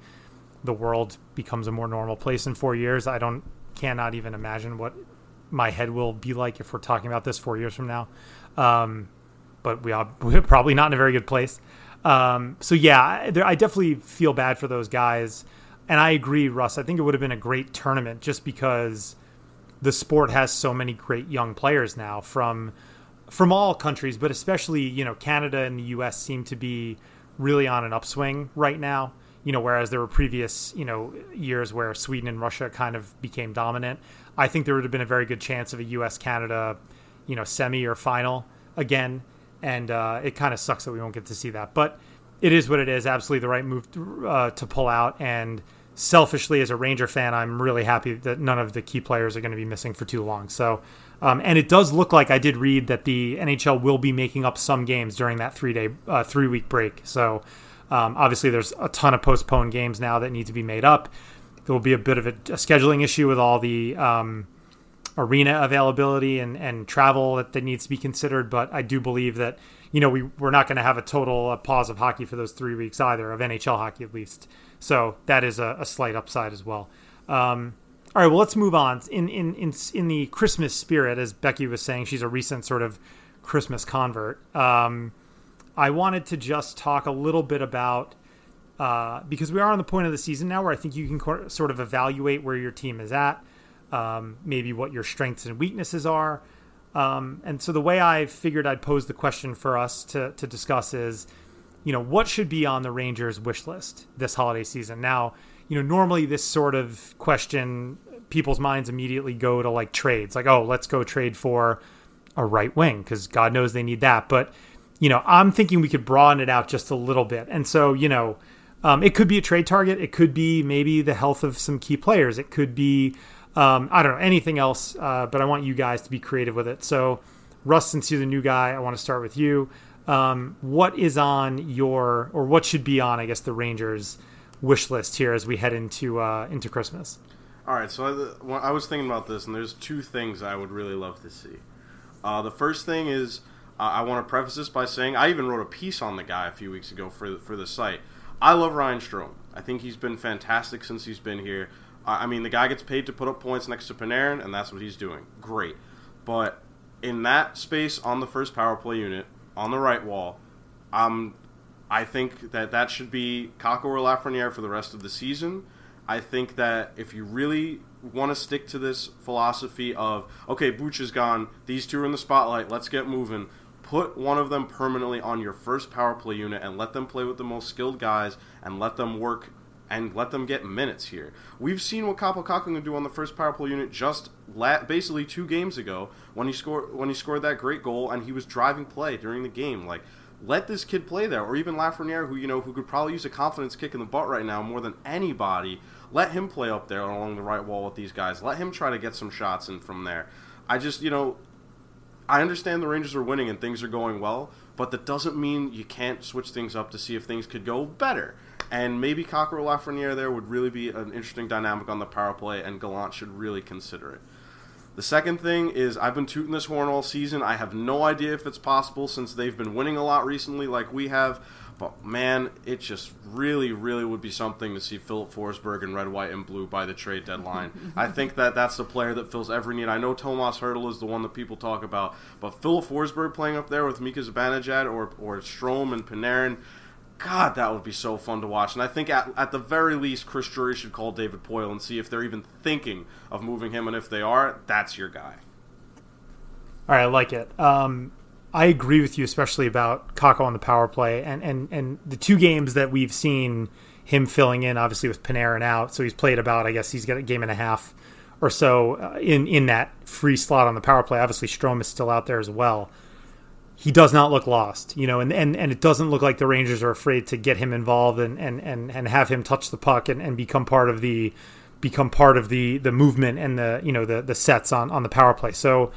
the world becomes a more normal place in four years. I don't, cannot even imagine what my head will be like if we're talking about this four years from now. Um, but we are, we're probably not in a very good place. Um, so yeah, I, there, I definitely feel bad for those guys, and I agree, Russ. I think it would have been a great tournament just because the sport has so many great young players now from from all countries, but especially you know Canada and the U.S. seem to be really on an upswing right now. You know, whereas there were previous you know years where Sweden and Russia kind of became dominant. I think there would have been a very good chance of a U.S. Canada, you know, semi or final again, and uh, it kind of sucks that we won't get to see that. But it is what it is. Absolutely the right move to, uh, to pull out. And selfishly, as a Ranger fan, I'm really happy that none of the key players are going to be missing for too long. So um, and it does look like I did read that the NHL will be making up some games during that three day, uh, three week break. So um, obviously, there's a ton of postponed games now that need to be made up. There will be a bit of a, a scheduling issue with all the um, arena availability and, and travel that, that needs to be considered. But I do believe that you know we we're not going to have a total uh, pause of hockey for those three weeks either of NHL hockey at least. So that is a, a slight upside as well. Um, all right, well, let's move on. In in in in the Christmas spirit, as Becky was saying, she's a recent sort of Christmas convert. Um, I wanted to just talk a little bit about uh, because we are on the point of the season now where I think you can sort of evaluate where your team is at, um, maybe what your strengths and weaknesses are. Um, and so the way I figured I'd pose the question for us to to discuss is, you know, what should be on the Rangers' wish list this holiday season? Now, you know, normally this sort of question people's minds immediately go to like trades, like, oh, let's go trade for a right wing because God knows they need that. But, you know, I'm thinking we could broaden it out just a little bit. And so, you know, um, it could be a trade target. It could be maybe the health of some key players. It could be, um, I don't know, anything else. Uh, but I want you guys to be creative with it. So, Russ, since you're the new guy, I want to start with you. Um, what is on your, or what should be on, I guess, the Rangers' wish list here as we head into uh, into Christmas? All right, so I, I, was thinking about this, and there's two things I would really love to see. Uh, the first thing is uh, I want to preface this by saying I even wrote a piece on the guy a few weeks ago for for the site. I love Ryan Strome. I think he's been fantastic since he's been here. I mean, the guy gets paid to put up points next to Panarin, and that's what he's doing. Great, but in that space on the first power play unit on the right wall, um, I think that that should be Kakko or Lafreniere for the rest of the season. I think that if you really want to stick to this philosophy of okay, Booch is gone, these two are in the spotlight, let's get moving. Put one of them permanently on your first power play unit and let them play with the most skilled guys and let them work and let them get minutes here. We've seen what Kakko can do on the first power play unit just la- basically two games ago when he scored when he scored that great goal and he was driving play during the game. Like let this kid play there, or even Lafreniere, who you know who could probably use a confidence kick in the butt right now more than anybody. Let him play up there along the right wall with these guys. Let him try to get some shots in from there. I just you know, I understand the Rangers are winning and things are going well, but that doesn't mean you can't switch things up to see if things could go better. And maybe Kakko or Lafreniere there would really be an interesting dynamic on the power play, and Gallant should really consider it. The second thing is I've been tooting this horn all season. I have no idea if it's possible since they've been winning a lot recently, like we have. But man, it just really, really would be something to see Filip Forsberg in red, white, and blue by the trade deadline. I think that that's the player that fills every need. I know Tomas Hertl is the one that people talk about, but Filip Forsberg playing up there with Mika Zibanejad or or Strome and Panarin God, that would be so fun to watch. And I think at, at the very least, Chris Drury should call David Poile and see if they're even thinking of moving him. And if they are, that's your guy. All right, I like it. Um, I agree with you, especially about Kakko on the power play. And, and, and the two games that we've seen him filling in, obviously with Panarin out. So he's played about, I guess he's got a game and a half or so uh, in, in that free slot on the power play. Obviously, Strome is still out there as well he does not look lost, you know, and, and, and it doesn't look like the Rangers are afraid to get him involved and, and, and, and have him touch the puck and, and become part of the become part of the the movement and the you know the the sets on on the power play. So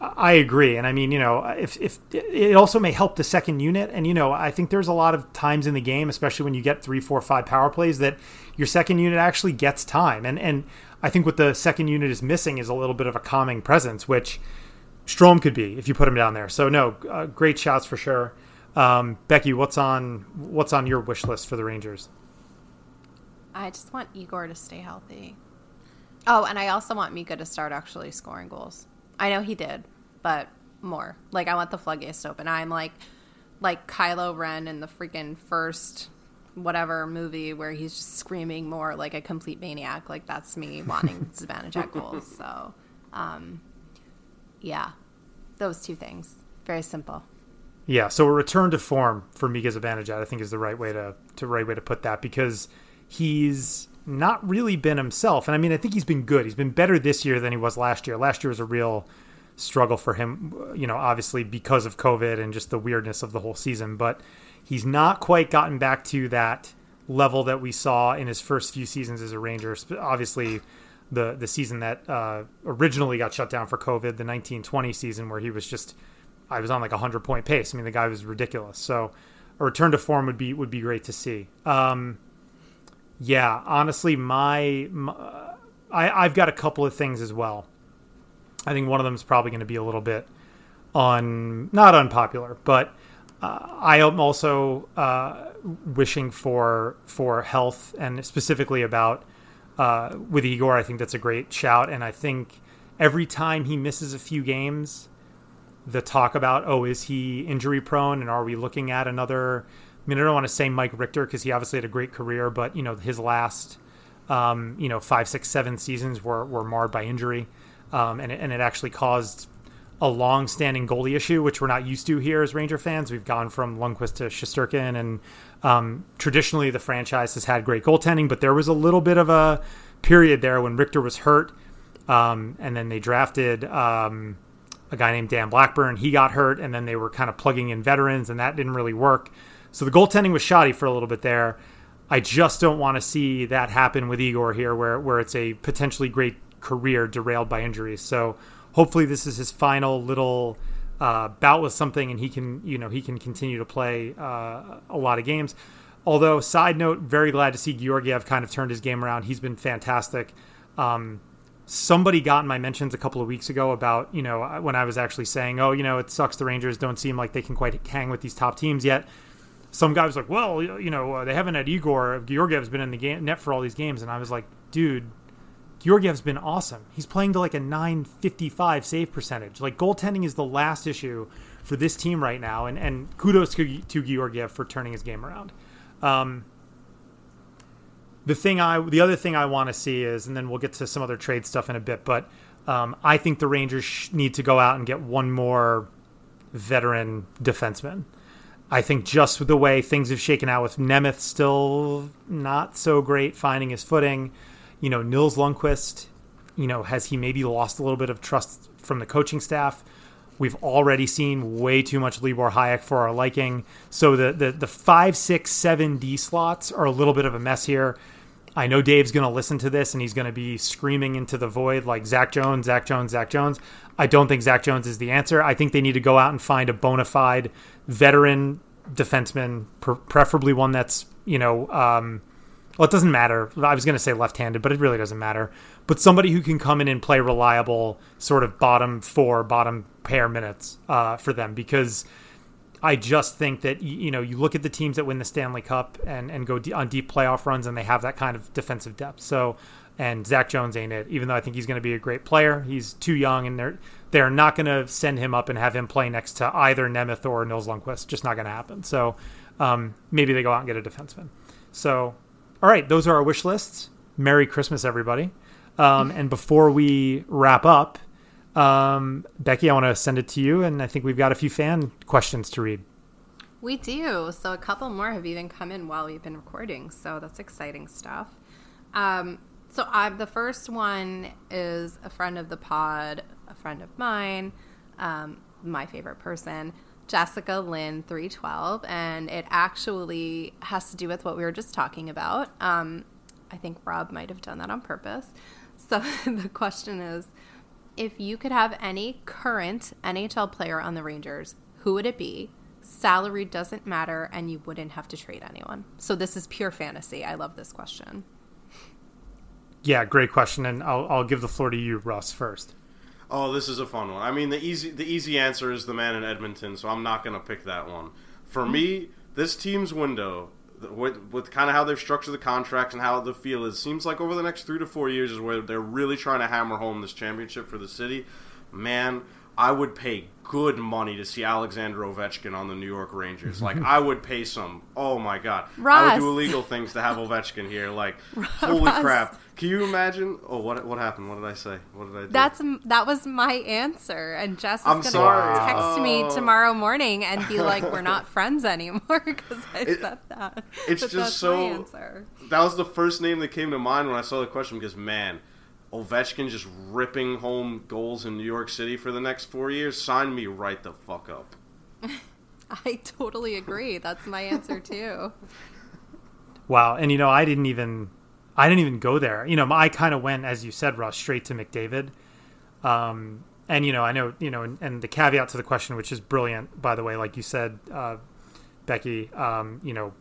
I agree, and I mean you know if if it also may help the second unit, and you know I think there's a lot of times in the game, especially when you get three, four, five power plays, that your second unit actually gets time, and and I think what the second unit is missing is a little bit of a calming presence, which Strome could be if you put him down there. So no, uh, great shots for sure. Um, Becky, what's on what's on your wish list for the Rangers? I just want Igor to stay healthy. Oh, and I also want Mika to start actually scoring goals. I know he did, but more. Like I want the floodgates to open. I'm like like Kylo Ren in the freaking first whatever movie where he's just screaming more like a complete maniac. Like that's me wanting Zibanejad goals. So, um, yeah, those two things. Very simple. Yeah, so a return to form for Mika Zibanejad, I think, is the right way to to right way to put that because he's not really been himself. And I mean, I think he's been good. He's been better this year than he was last year. Last year was a real struggle for him, you know, obviously because of COVID and just the weirdness of the whole season. But he's not quite gotten back to that level that we saw in his first few seasons as a Ranger. Obviously, the the season that uh, originally got shut down for COVID, the 1920 season, where he was just I was on like a hundred point pace. I mean, the guy was ridiculous. So a return to form would be would be great to see. Um, yeah, honestly, my, my I, I've got a couple of things as well. I think one of them is probably going to be a little bit on not unpopular, but uh, I am also uh, wishing for for health and specifically about uh, with Igor. I think that's a great shout, and I think every time he misses a few games, the talk about oh is he injury prone and are we looking at another? I mean, I don't want to say Mike Richter because he obviously had a great career, but you know his last um, you know five, six, seven seasons were were marred by injury, um, and it, and it actually caused a long-standing goalie issue, which we're not used to here as Ranger fans. We've gone from Lundqvist to Shesterkin, and um, traditionally the franchise has had great goaltending, but there was a little bit of a period there when Richter was hurt, um, and then they drafted um, a guy named Dan Blackburn. He got hurt, and then they were kind of plugging in veterans, and that didn't really work. So the goaltending was shoddy for a little bit there. I just don't want to see that happen with Igor here, where where it's a potentially great career derailed by injuries. So hopefully this is his final little uh, bout with something, and he can you know he can continue to play uh, a lot of games. Although, side note, very glad to see Georgiev kind of turned his game around. He's been fantastic. Um, somebody got in my mentions a couple of weeks ago about you know when I was actually saying, oh, you know, it sucks the Rangers don't seem like they can quite hang with these top teams yet. Some guy was like, well, you know, uh, they haven't had Igor. Georgiev's been in the game, net for all these games, and I was like, dude, Georgiev's been awesome. He's playing to like a 955 save percentage. Like goaltending is the last issue for this team right now, and and kudos to, to Georgiev for turning his game around. Um, the thing I, the other thing I want to see is, and then we'll get to some other trade stuff in a bit, but um, I think the Rangers need to go out and get one more veteran defenseman. I think just the way things have shaken out with Nemeth still not so great finding his footing you know, Nils Lundqvist, you know, has he maybe lost a little bit of trust from the coaching staff? We've already seen way too much Libor Hajek for our liking. So the, the, the five, six, seven D slots are a little bit of a mess here. I know Dave's going to listen to this and he's going to be screaming into the void like Zach Jones, Zach Jones, Zach Jones. I don't think Zach Jones is the answer. I think they need to go out and find a bona fide veteran defenseman, preferably one that's, you know, um, well, it doesn't matter. I was going to say left-handed, but it really doesn't matter. But somebody who can come in and play reliable, sort of bottom four, bottom pair minutes uh, for them, because I just think that you know you look at the teams that win the Stanley Cup and and go on deep playoff runs, and they have that kind of defensive depth. So, and Zach Jones ain't it. Even though I think he's going to be a great player, he's too young, and they're they're not going to send him up and have him play next to either Nemeth or Nils Lundqvist. Just not going to happen. So, um, maybe they go out and get a defenseman. So all right, those are our wish lists. Merry Christmas, everybody. Um, and before we wrap up, um, Becky, I want to send it to you, and I think we've got a few fan questions to read. We do. So a couple more have even come in while we've been recording. So that's exciting stuff. Um, so I, the first one is a friend of the pod, a friend of mine, um, my favorite person. Jessica Lynn 312, and it actually has to do with what we were just talking about. Um, I think Rob might have done that on purpose. So the question is if you could have any current NHL player on the Rangers, who would it be? Salary doesn't matter, and you wouldn't have to trade anyone. So this is pure fantasy. I love this question. Yeah, great question, and I'll, I'll give the floor to you, Russ, first. Oh, this is a fun one. I mean, the easy the easy answer is the man in Edmonton, so I'm not going to pick that one. For hmm. me, this team's window with, with kind of how they've structured the contracts and how the feel is, seems like over the next three to four years is where they're really trying to hammer home this championship for the city. Man, I would pay good money to see Alexander Ovechkin on the New York Rangers. Like I would pay some. Oh my god, I would do illegal things to have Ovechkin here. Like holy Ross. crap! Can you imagine? Oh, what what happened? What did I say? What did I do? That's that was my answer, and Jess is I'm gonna sorry. text me Oh. tomorrow morning and be like, "We're not friends anymore" because I said that. it's But just that's so- my answer. that was the first name that came to mind when I saw the question because man, Ovechkin just ripping home goals in New York City for the next four years. Sign me right the fuck up. I totally agree. That's my answer too. Wow, and you know, I didn't even, I didn't even go there. You know, I kind of went, as you said, Russ, straight to McDavid. Um, and you know, I know, you know, and, and the caveat to the question, which is brilliant, by the way, like you said, uh, Becky, um, you know,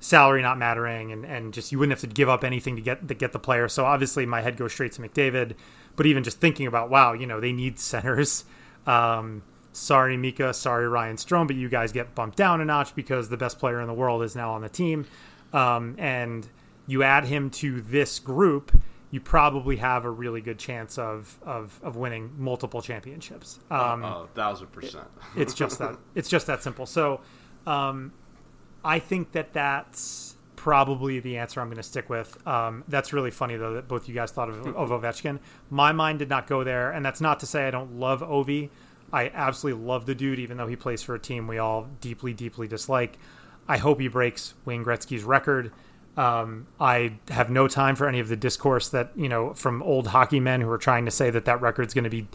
salary not mattering, and, and just you wouldn't have to give up anything to get to get the player. So obviously, my head goes straight to McDavid. But even just thinking about, wow, you know, they need centers. Um, sorry, Mika. Sorry, Ryan Strome, but you guys get bumped down a notch because the best player in the world is now on the team. Um, and you add him to this group, you probably have a really good chance of of, of winning multiple championships. Um, Oh, thousand percent. it's just that it's just that simple. So, um, I think that that's probably the answer I'm going to stick with. Um, that's really funny though that both you guys thought of, of Ovechkin. My mind did not go there, and that's not to say I don't love Ovi. I absolutely love the dude, even though he plays for a team we all deeply, deeply dislike. I hope he breaks Wayne Gretzky's record. Um, I have no time for any of the discourse that you know from old hockey men who are trying to say that that record's going to be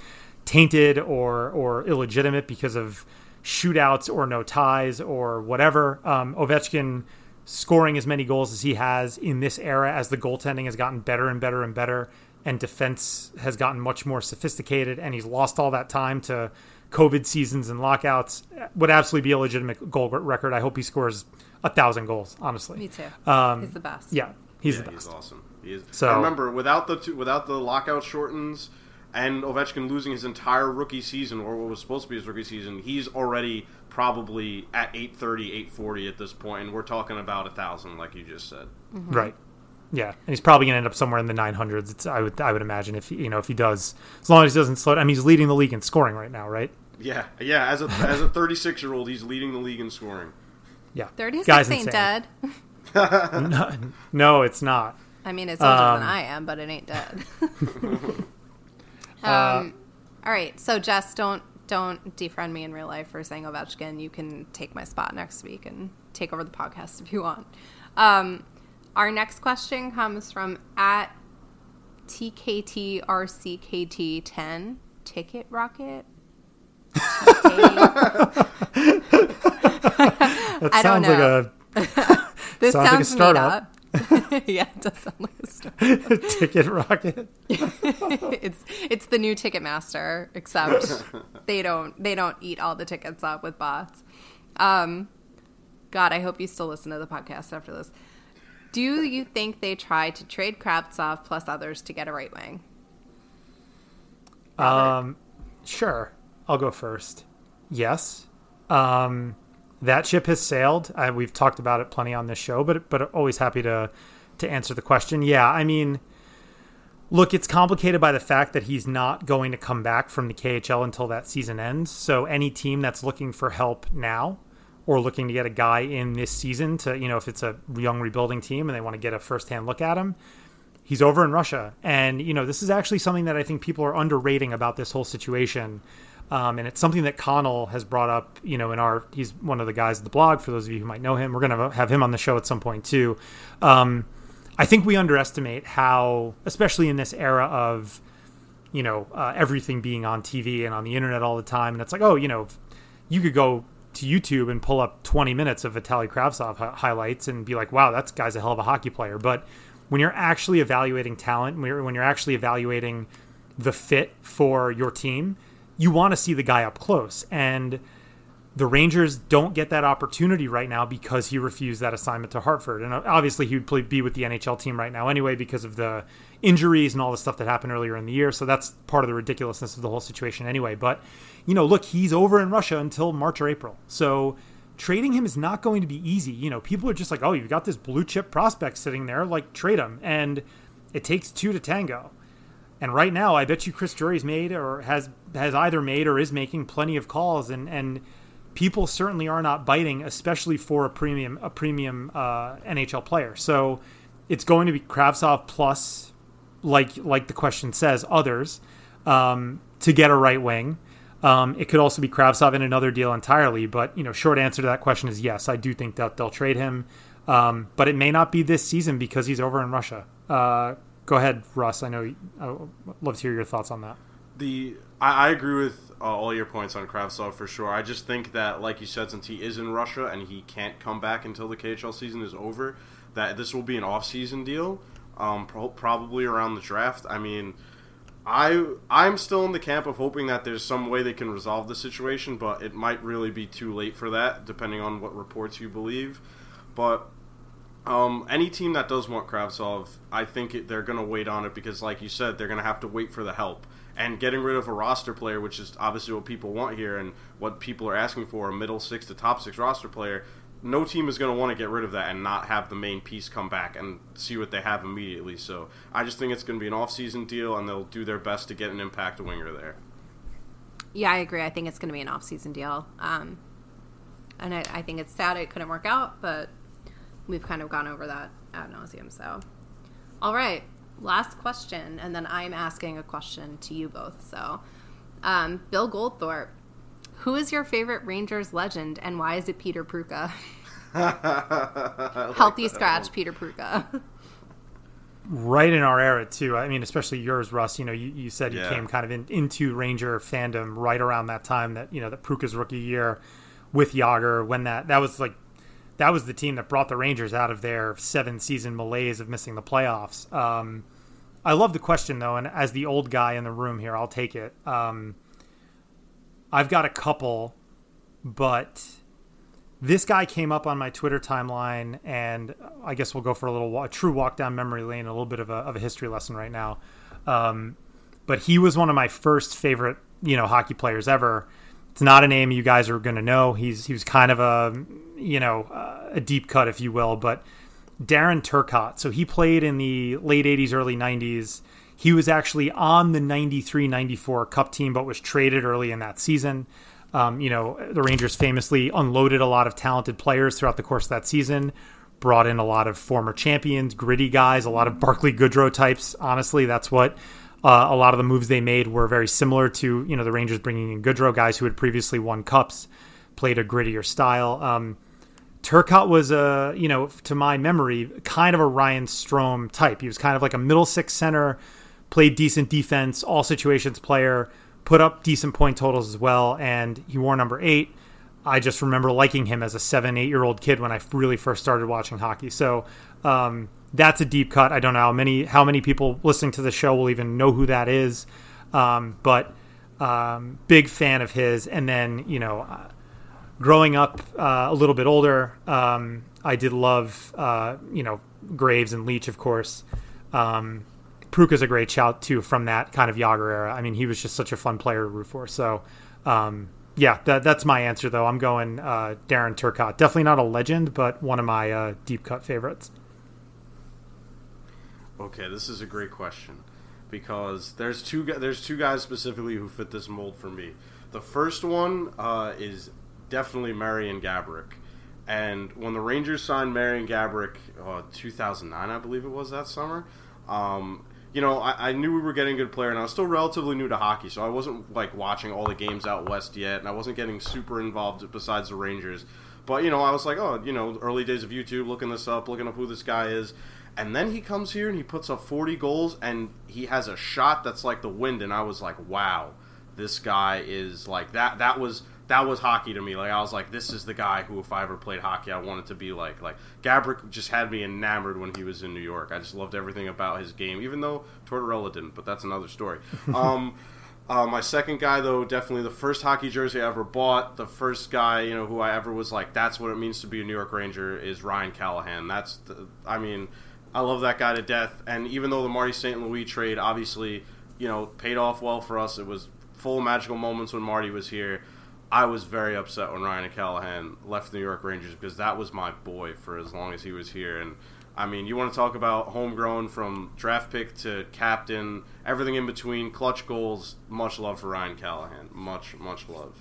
tainted or or illegitimate because of shootouts or no ties or whatever. Um, Ovechkin scoring as many goals as he has in this era, as the goaltending has gotten better and better and better, and defense has gotten much more sophisticated, and he's lost all that time to COVID seasons and lockouts, would absolutely be a legitimate goal record. I hope he scores a thousand goals. Honestly, Me too. Um, He's the best. yeah, he's yeah, the best. he's awesome. He is. So- So remember, without the two, without the lockout shortens and Ovechkin losing his entire rookie season or what was supposed to be his rookie season, he's already probably at 830, 840 at this point, and we're talking about a thousand, like you just said. Right. Yeah, and he's probably going to end up somewhere in the 900s. It's, I would I would imagine if he, you know if he does, as long as he doesn't slow. I mean, he's leading the league in scoring right now, right? Yeah, yeah. As a as a 36 year old, he's leading the league in scoring. Yeah, 36 Guy's ain't insane. dead. No, no, it's not. I mean, it's older Um, than I am, but it ain't dead. um, Uh, all right, so Jess, don't don't defriend me in real life for saying Ovechkin. You can take my spot next week and take over the podcast if you want. Um, our next question comes from at TKTRCKT10 Ticket Rocket. That I don't sounds like a This Sounds like a sounds, made startup. up. yeah, it does sound like a startup. ticket rocket. it's it's the new Ticketmaster, except they don't they don't eat all the tickets up with bots. Um, God, I hope you still listen to the podcast after this. Do you think they try to trade Kravtsov plus others to get a right wing? Um, sure, I'll go first. Yes, um, that ship has sailed. I, we've talked about it plenty on this show, but but always happy to to answer the question. Yeah, I mean, look, it's complicated by the fact that he's not going to come back from the KHL until that season ends. So any team that's looking for help now or looking to get a guy in this season to, you know, if it's a young rebuilding team and they want to get a first-hand look at him, he's over in Russia. And, you know, this is actually something that I think people are underrating about this whole situation. Um, and it's something that Connell has brought up, you know, in our, he's one of the guys at the blog, for those of you who might know him. We're going to have him on the show at some point too. Um, I think we underestimate how, especially in this era of, you know, uh, everything being on TV and on the internet all the time. And it's like, oh, you know, you could go to YouTube and pull up 20 minutes of Vitaly Kravtsov hi- highlights and be like, wow, that guy's a hell of a hockey player. But when you're actually evaluating talent, when you're, when you're actually evaluating the fit for your team, you want to see the guy up close. And the Rangers don't get that opportunity right now because he refused that assignment to Hartford. And obviously, he would play, be with the NHL team right now anyway because of the injuries and all the stuff that happened earlier in the year. So that's part of the ridiculousness of the whole situation anyway. But, you know, look, he's over in Russia until March or April. So trading him is not going to be easy. You know, people are just like, oh, you've got this blue chip prospect sitting there, like, trade him. And it takes two to tango. And right now, I bet you Chris Drury's made or has has either made or is making plenty of calls, and and people certainly are not biting, especially for a premium a premium uh, NHL player. So it's going to be Kravtsov plus, like like the question says, others um, to get a right wing. Um, it could also be Kravtsov in another deal entirely, but you know, short answer to that question is yes. I do think that they'll trade him, um, but it may not be this season because he's over in Russia. Uh, go ahead, Russ. I know I love to hear your thoughts on that. The I, I agree with uh, all your points on Kravtsov for sure. I just think that, like you said, since he is in Russia and he can't come back until the KHL season is over, that this will be an off-season deal, um, pro- probably around the draft. I mean I I'm still in the camp of hoping that there's some way they can resolve the situation, but it might really be too late for that, depending on what reports you believe. But um, any team that does want Kravtsov, I think it, they're going to wait on it because, like you said, they're going to have to wait for the help. And getting rid of a roster player, which is obviously what people want here and what people are asking for, a middle six to top six roster player, no team is going to want to get rid of that and not have the main piece come back and see what they have immediately. So I just think it's going to be an off-season deal, and they'll do their best to get an impact winger there. Yeah, I agree. I think it's going to be an off-season deal, um, and I, I, think it's sad it couldn't work out, but we've kind of gone over that ad nauseum. So, all right, last question, and then I'm asking a question to you both. So, um, Bill Goldthorpe who is your favorite Rangers legend and why is it Peter Prucha? like Healthy scratch, one. Peter Prucha. right in our era too. I mean, especially yours, Russ. You know, you, you said you yeah. came kind of in, into Ranger fandom right around that time that you know that Prucha's rookie year with Jagr when that that was like that was the team that brought the Rangers out of their seven season malaise of missing the playoffs. Um, I love the question though, and as the old guy in the room here, I'll take it. Um, I've got a couple, but this guy came up on my Twitter timeline, and I guess we'll go for a little a true walk down memory lane, a little bit of a, of a history lesson right now. Um, but he was one of my first favorite, you know, hockey players ever. It's not a name you guys are going to know. He's he was kind of a, you know, a deep cut, if you will. But Darren Turcotte. So he played in the late '80s, early '90s. He was actually on the 93 94 Cup team, but was traded early in that season. Um, you know, the Rangers famously unloaded a lot of talented players throughout the course of that season, brought in a lot of former champions, gritty guys, a lot of Barclay Goodrow types. Honestly, that's what uh, a lot of the moves they made were very similar to, you know, the Rangers bringing in Goodrow, guys who had previously won cups, played a grittier style. Um, Turcotte was a, you know, to my memory, kind of a Ryan Strome type. He was kind of like a middle six center played decent defense, all situations player, put up decent point totals as well, and he wore number eight. I just remember liking him as a seven, eight year old kid when I really first started watching hockey. So um, that's a deep cut. I don't know how many how many people listening to the show will even know who that is, um, but um, big fan of his. And then you know, uh, growing up uh, a little bit older, um, I did love uh, you know Graves and Leach, of course. Um, Prucha's a great shout too from that kind of Jagr era. I mean, he was just such a fun player to root for. So, um, yeah, that, that's my answer though. I'm going uh, Darren Turcotte. Definitely not a legend, but one of my uh, deep cut favorites. Okay, this is a great question because there's two there's two guys specifically who fit this mold for me. The first one uh, is definitely Marian Gaborik. And when the Rangers signed Marian Gaborik, uh, 2009, I believe it was that summer, um, you know, I, I, knew we were getting a good player, and I was still relatively new to hockey, so I wasn't like watching all the games out west yet, and I wasn't getting super involved besides the Rangers. But you know, I was like, oh, you know, early days of YouTube, looking this up, looking up who this guy is, and then he comes here and he puts up 40 goals, and he has a shot that's like the wind, and I was like, wow, this guy is like that. That was that was hockey to me. Like I was like, this is the guy who, if I ever played hockey, I wanted to be like. Like Gaborik just had me enamored when he was in New York. I just loved everything about his game, even though Tortorella didn't. But that's another story. um, uh, my second guy, though, definitely the first hockey jersey I ever bought. The first guy, you know, who I ever was like, that's what it means to be a New York Ranger is Ryan Callahan. That's, the, I mean, I love that guy to death. And even though the Marty St. Louis trade obviously, you know, paid off well for us, it was full of magical moments when Marty was here. I was very upset when Ryan Callahan left the New York Rangers because that was my boy for as long as he was here, and I mean, you want to talk about homegrown from draft pick to captain, everything in between, clutch goals. Much love for Ryan Callahan. Much, much love.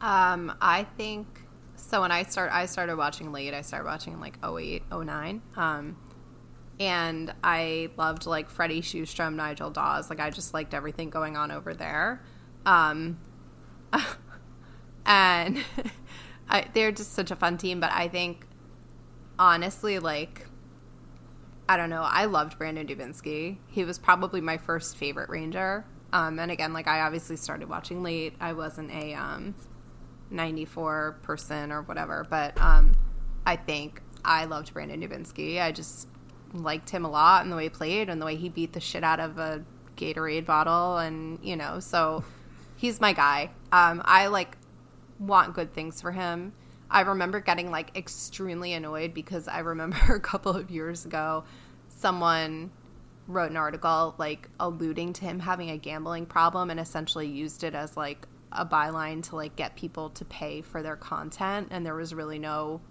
Um, I think so. When I start, I started watching late. I started watching in like 08, 09. Um, and I loved like Freddie Sjostrom, Nigel Dawes. Like I just liked everything going on over there. Um, and I, they're just such a fun team. But I think honestly, like I don't know, I loved Brandon Dubinsky. He was probably my first favorite Ranger. Um, and again, like I obviously started watching late. I wasn't a um, 94 person or whatever, but um, I think I loved Brandon Dubinsky. I just liked him a lot and the way he played and the way he beat the shit out of a Gatorade bottle and you know so he's my guy. Um, I like want good things for him. I remember getting like extremely annoyed because I remember a couple of years ago someone wrote an article like alluding to him having a gambling problem and essentially used it as like a byline to like get people to pay for their content and there was really no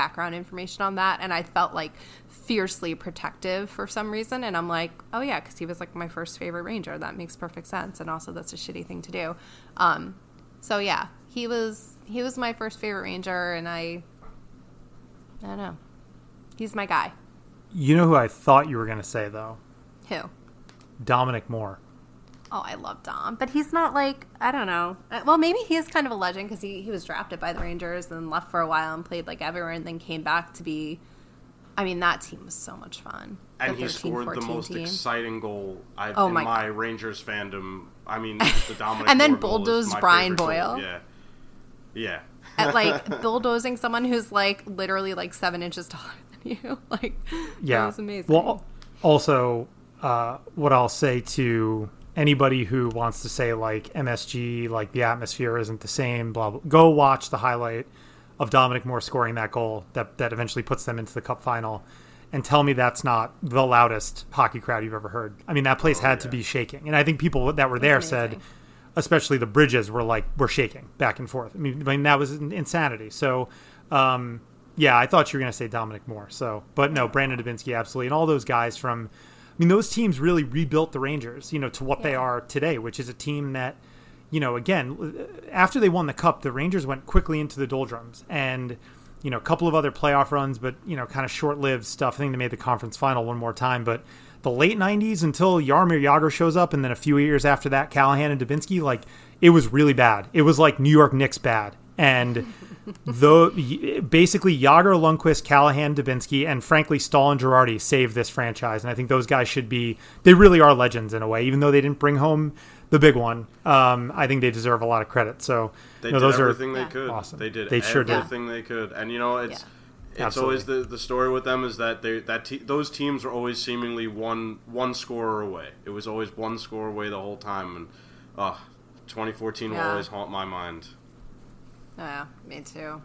background information on that and I felt like fiercely protective for some reason and I'm like oh yeah cuz he was like my first favorite ranger. That makes perfect sense and also that's a shitty thing to do. Um so yeah he was he was my first favorite ranger and I I don't know. He's my guy. You know who I thought you were going to say though? who? Dominic Moore. Oh, I love Dom, but he's not like I don't know. Well, maybe he is kind of a legend because he he was drafted by the Rangers and left for a while and played like everywhere, and then came back to be. I mean, that team was so much fun. And he 13, scored the most team. exciting goal I've, Oh in my my, Rangers fandom. I mean, the Dominic And then Moore goal is bulldoze my Brian favorite goal. Boyle. Yeah, yeah. At like bulldozing someone who's like literally like seven inches taller than you. Like, Yeah. that was amazing. Well, also, uh, what I'll say to anybody who wants to say like MSG, like the atmosphere isn't the same, blah blah. Go watch the highlight of Dominic Moore scoring that goal that that eventually puts them into the cup final, and tell me that's not the loudest hockey crowd you've ever heard. I mean, that place had to be shaking, and I think people that were there said. Especially the bridges were like were shaking back and forth. I mean, I mean that was in- insanity. So, um, yeah, I thought you were going to say Dominic Moore. So, but no, Brandon Dubinsky, absolutely, and all those guys from. I mean, those teams really rebuilt the Rangers, you know, to what they are today, which is a team that, you know, again, after they won the cup, the Rangers went quickly into the doldrums, and you know, a couple of other playoff runs, but you know, kind of short-lived stuff. I think they made the conference final one more time, but the late '90s until Jaromir Jagr shows up, and then a few years after that, Callahan and Dubinsky, like it was really bad. It was like New York Knicks bad, and though basically Jagr, Lundqvist, Callahan, Dubinsky, and frankly Staal and Girardi saved this franchise, and I think those guys should be. They really are legends in a way, even though they didn't bring home the big one. Um, I think they deserve a lot of credit. So They no, did those everything are they could. awesome. They did They sure did. everything they could, and you know it's Yeah. it's always the the story with them is that they that te- those teams were always seemingly one one scorer away. It was always one score away the whole time, and uh, 2014 will always haunt my mind. Yeah, me too.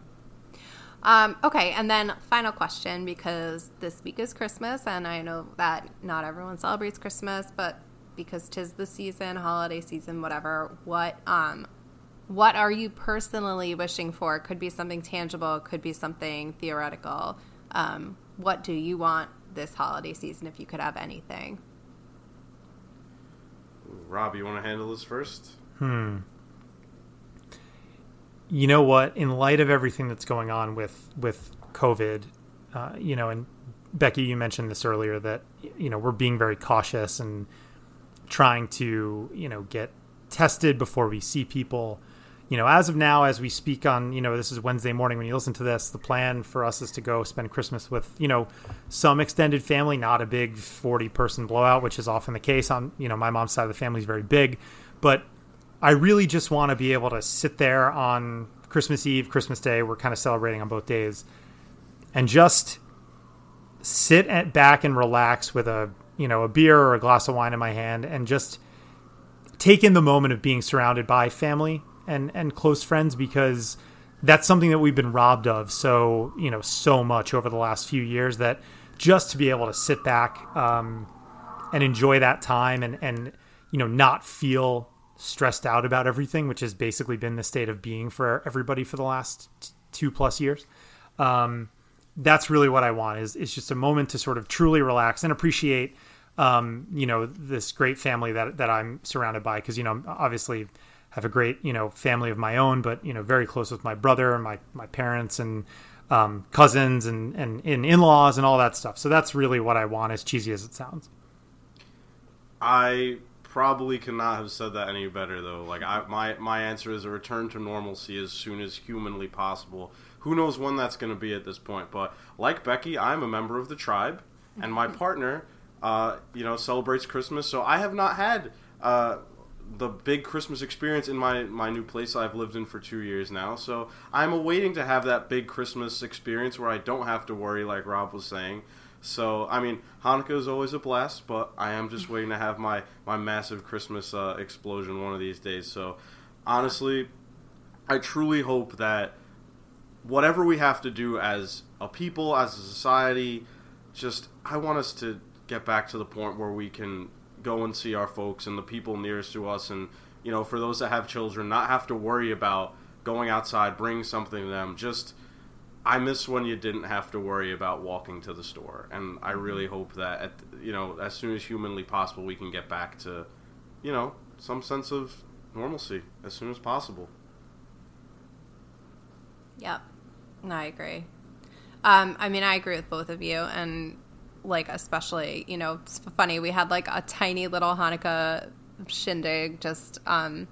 Um, okay, and then final question because this week is Christmas, and I know that not everyone celebrates Christmas, but because tis the season, holiday season, whatever. What um, what are you personally wishing for? Could be something tangible, could be something theoretical. Um, what do you want this holiday season if you could have anything? Rob, you want to handle this first? You know what? In light of everything that's going on with with COVID, uh, you know, and Becky, you mentioned this earlier that you know we're being very cautious and trying to you know get tested before we see people. You know, as of now, as we speak on, you know, this is Wednesday morning when you listen to this. The plan for us is to go spend Christmas with, you know, some extended family, not a big forty-person blowout, which is often the case. On, you know, my mom's side of the family is very big, but I really just want to be able to sit there on Christmas Eve, Christmas Day. We're kind of celebrating on both days, and just sit at back and relax with a you know a beer or a glass of wine in my hand, and just take in the moment of being surrounded by family and and close friends because that's something that we've been robbed of so you know so much over the last few years that just to be able to sit back um, and enjoy that time and and you know not feel stressed out about everything which has basically been the state of being for everybody for the last t- two plus years. Um, that's really what I want is is just a moment to sort of truly relax and appreciate um, you know this great family that that I'm surrounded by. Because you know obviously have a great you know family of my own but you know very close with my brother and my my parents and um, cousins and and, and in-laws and all that stuff. So that's really what I want as cheesy as it sounds. I probably cannot have said that any better though like I, my my answer is a return to normalcy as soon as humanly possible who knows when that's going to be at this point? But like Becky, I'm a member of the tribe, and my partner, uh, you know, celebrates Christmas. So I have not had uh, the big Christmas experience in my my new place I've lived in for two years now. So I'm awaiting to have that big Christmas experience where I don't have to worry, like Rob was saying. So I mean, Hanukkah is always a blast, but I am just waiting to have my my massive Christmas uh, explosion one of these days. So honestly, I truly hope that whatever we have to do as a people, as a society, just I want us to get back to the point where we can go and see our folks and the people nearest to us, and you know, for those that have children, not have to worry about going outside, bringing something to them. Just I miss when you didn't have to worry about walking to the store, and I really hope that at, you know, as soon as humanly possible, we can get back to, you know, some sense of normalcy as soon as possible. Yep. No, I agree. Um, I mean, I agree with both of you, and like especially, you know, it's funny. We had like a tiny little Hanukkah shindig. Just, um,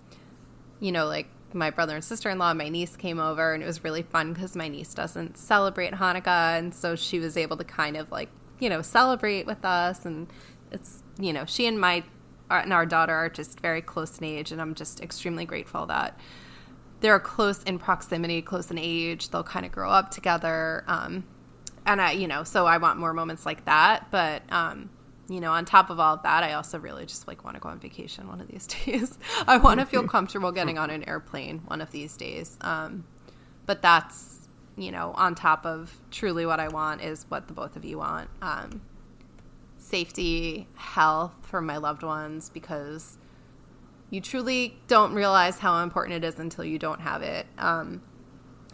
you know, like my brother and sister in law, my niece came over, and it was really fun because my niece doesn't celebrate Hanukkah, and so she was able to kind of like, you know, celebrate with us, and it's, you know, she and my and our daughter are just very close in age, and I'm just extremely grateful that they're close in proximity, close in age. They'll kind of grow up together. Um, and I, you know, so I want more moments like that. But, um, you know, on top of all of that, I also really just like want to go on vacation one of these days. I want to feel comfortable getting on an airplane one of these days. Um, but that's, you know, on top of truly what I want is what the both of you want. Um, safety, health for my loved ones, because you truly don't realize how important it is until you don't have it. Um,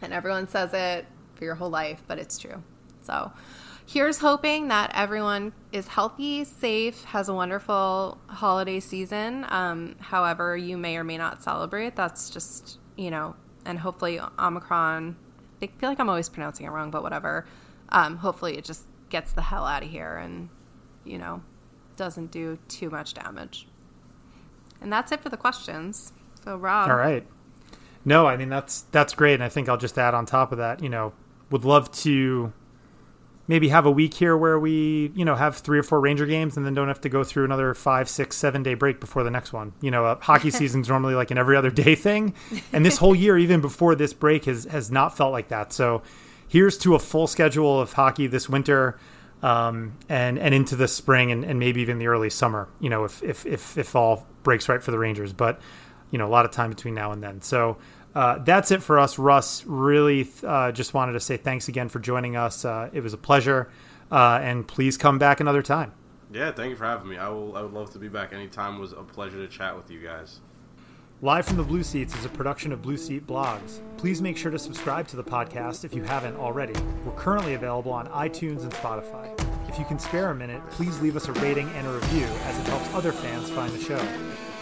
and everyone says it for your whole life, but it's true. So here's hoping that everyone is healthy, safe, has a wonderful holiday season. Um, however, you may or may not celebrate. That's just, you know, and hopefully Omicron, I feel like I'm always pronouncing it wrong, but whatever. Um, hopefully it just gets the hell out of here and, you know, doesn't do too much damage. And that's it for the questions. So Rob. All right. No, I mean that's that's great, and I think I'll just add on top of that. You know, would love to maybe have a week here where we you know have three or four Ranger games, and then don't have to go through another five, six, seven day break before the next one. You know, uh, hockey season's normally like an every other day thing, and this whole year, even before this break, has has not felt like that. So here's to a full schedule of hockey this winter. Um, and and into the spring and, and maybe even the early summer, you know, if if if, if all breaks right for the Rangers. But you know, a lot of time between now and then. So uh, that's it for us, Russ. Really, uh, just wanted to say thanks again for joining us. Uh, it was a pleasure, uh, and please come back another time. Yeah, thank you for having me. I will. I would love to be back anytime. It was a pleasure to chat with you guys. Live from the Blue Seats is a production of Blue Seat Blogs. Please make sure to subscribe to the podcast if you haven't already. We're currently available on iTunes and Spotify. If you can spare a minute, please leave us a rating and a review as it helps other fans find the show.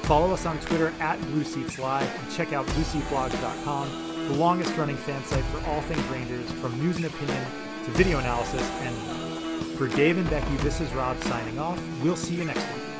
Follow us on Twitter at Blue Seats Live and check out BlueSeatBlogs.com, the longest running fan site for all things Rangers, from news and opinion to video analysis and more. For Dave and Becky, this is Rob signing off. We'll see you next week.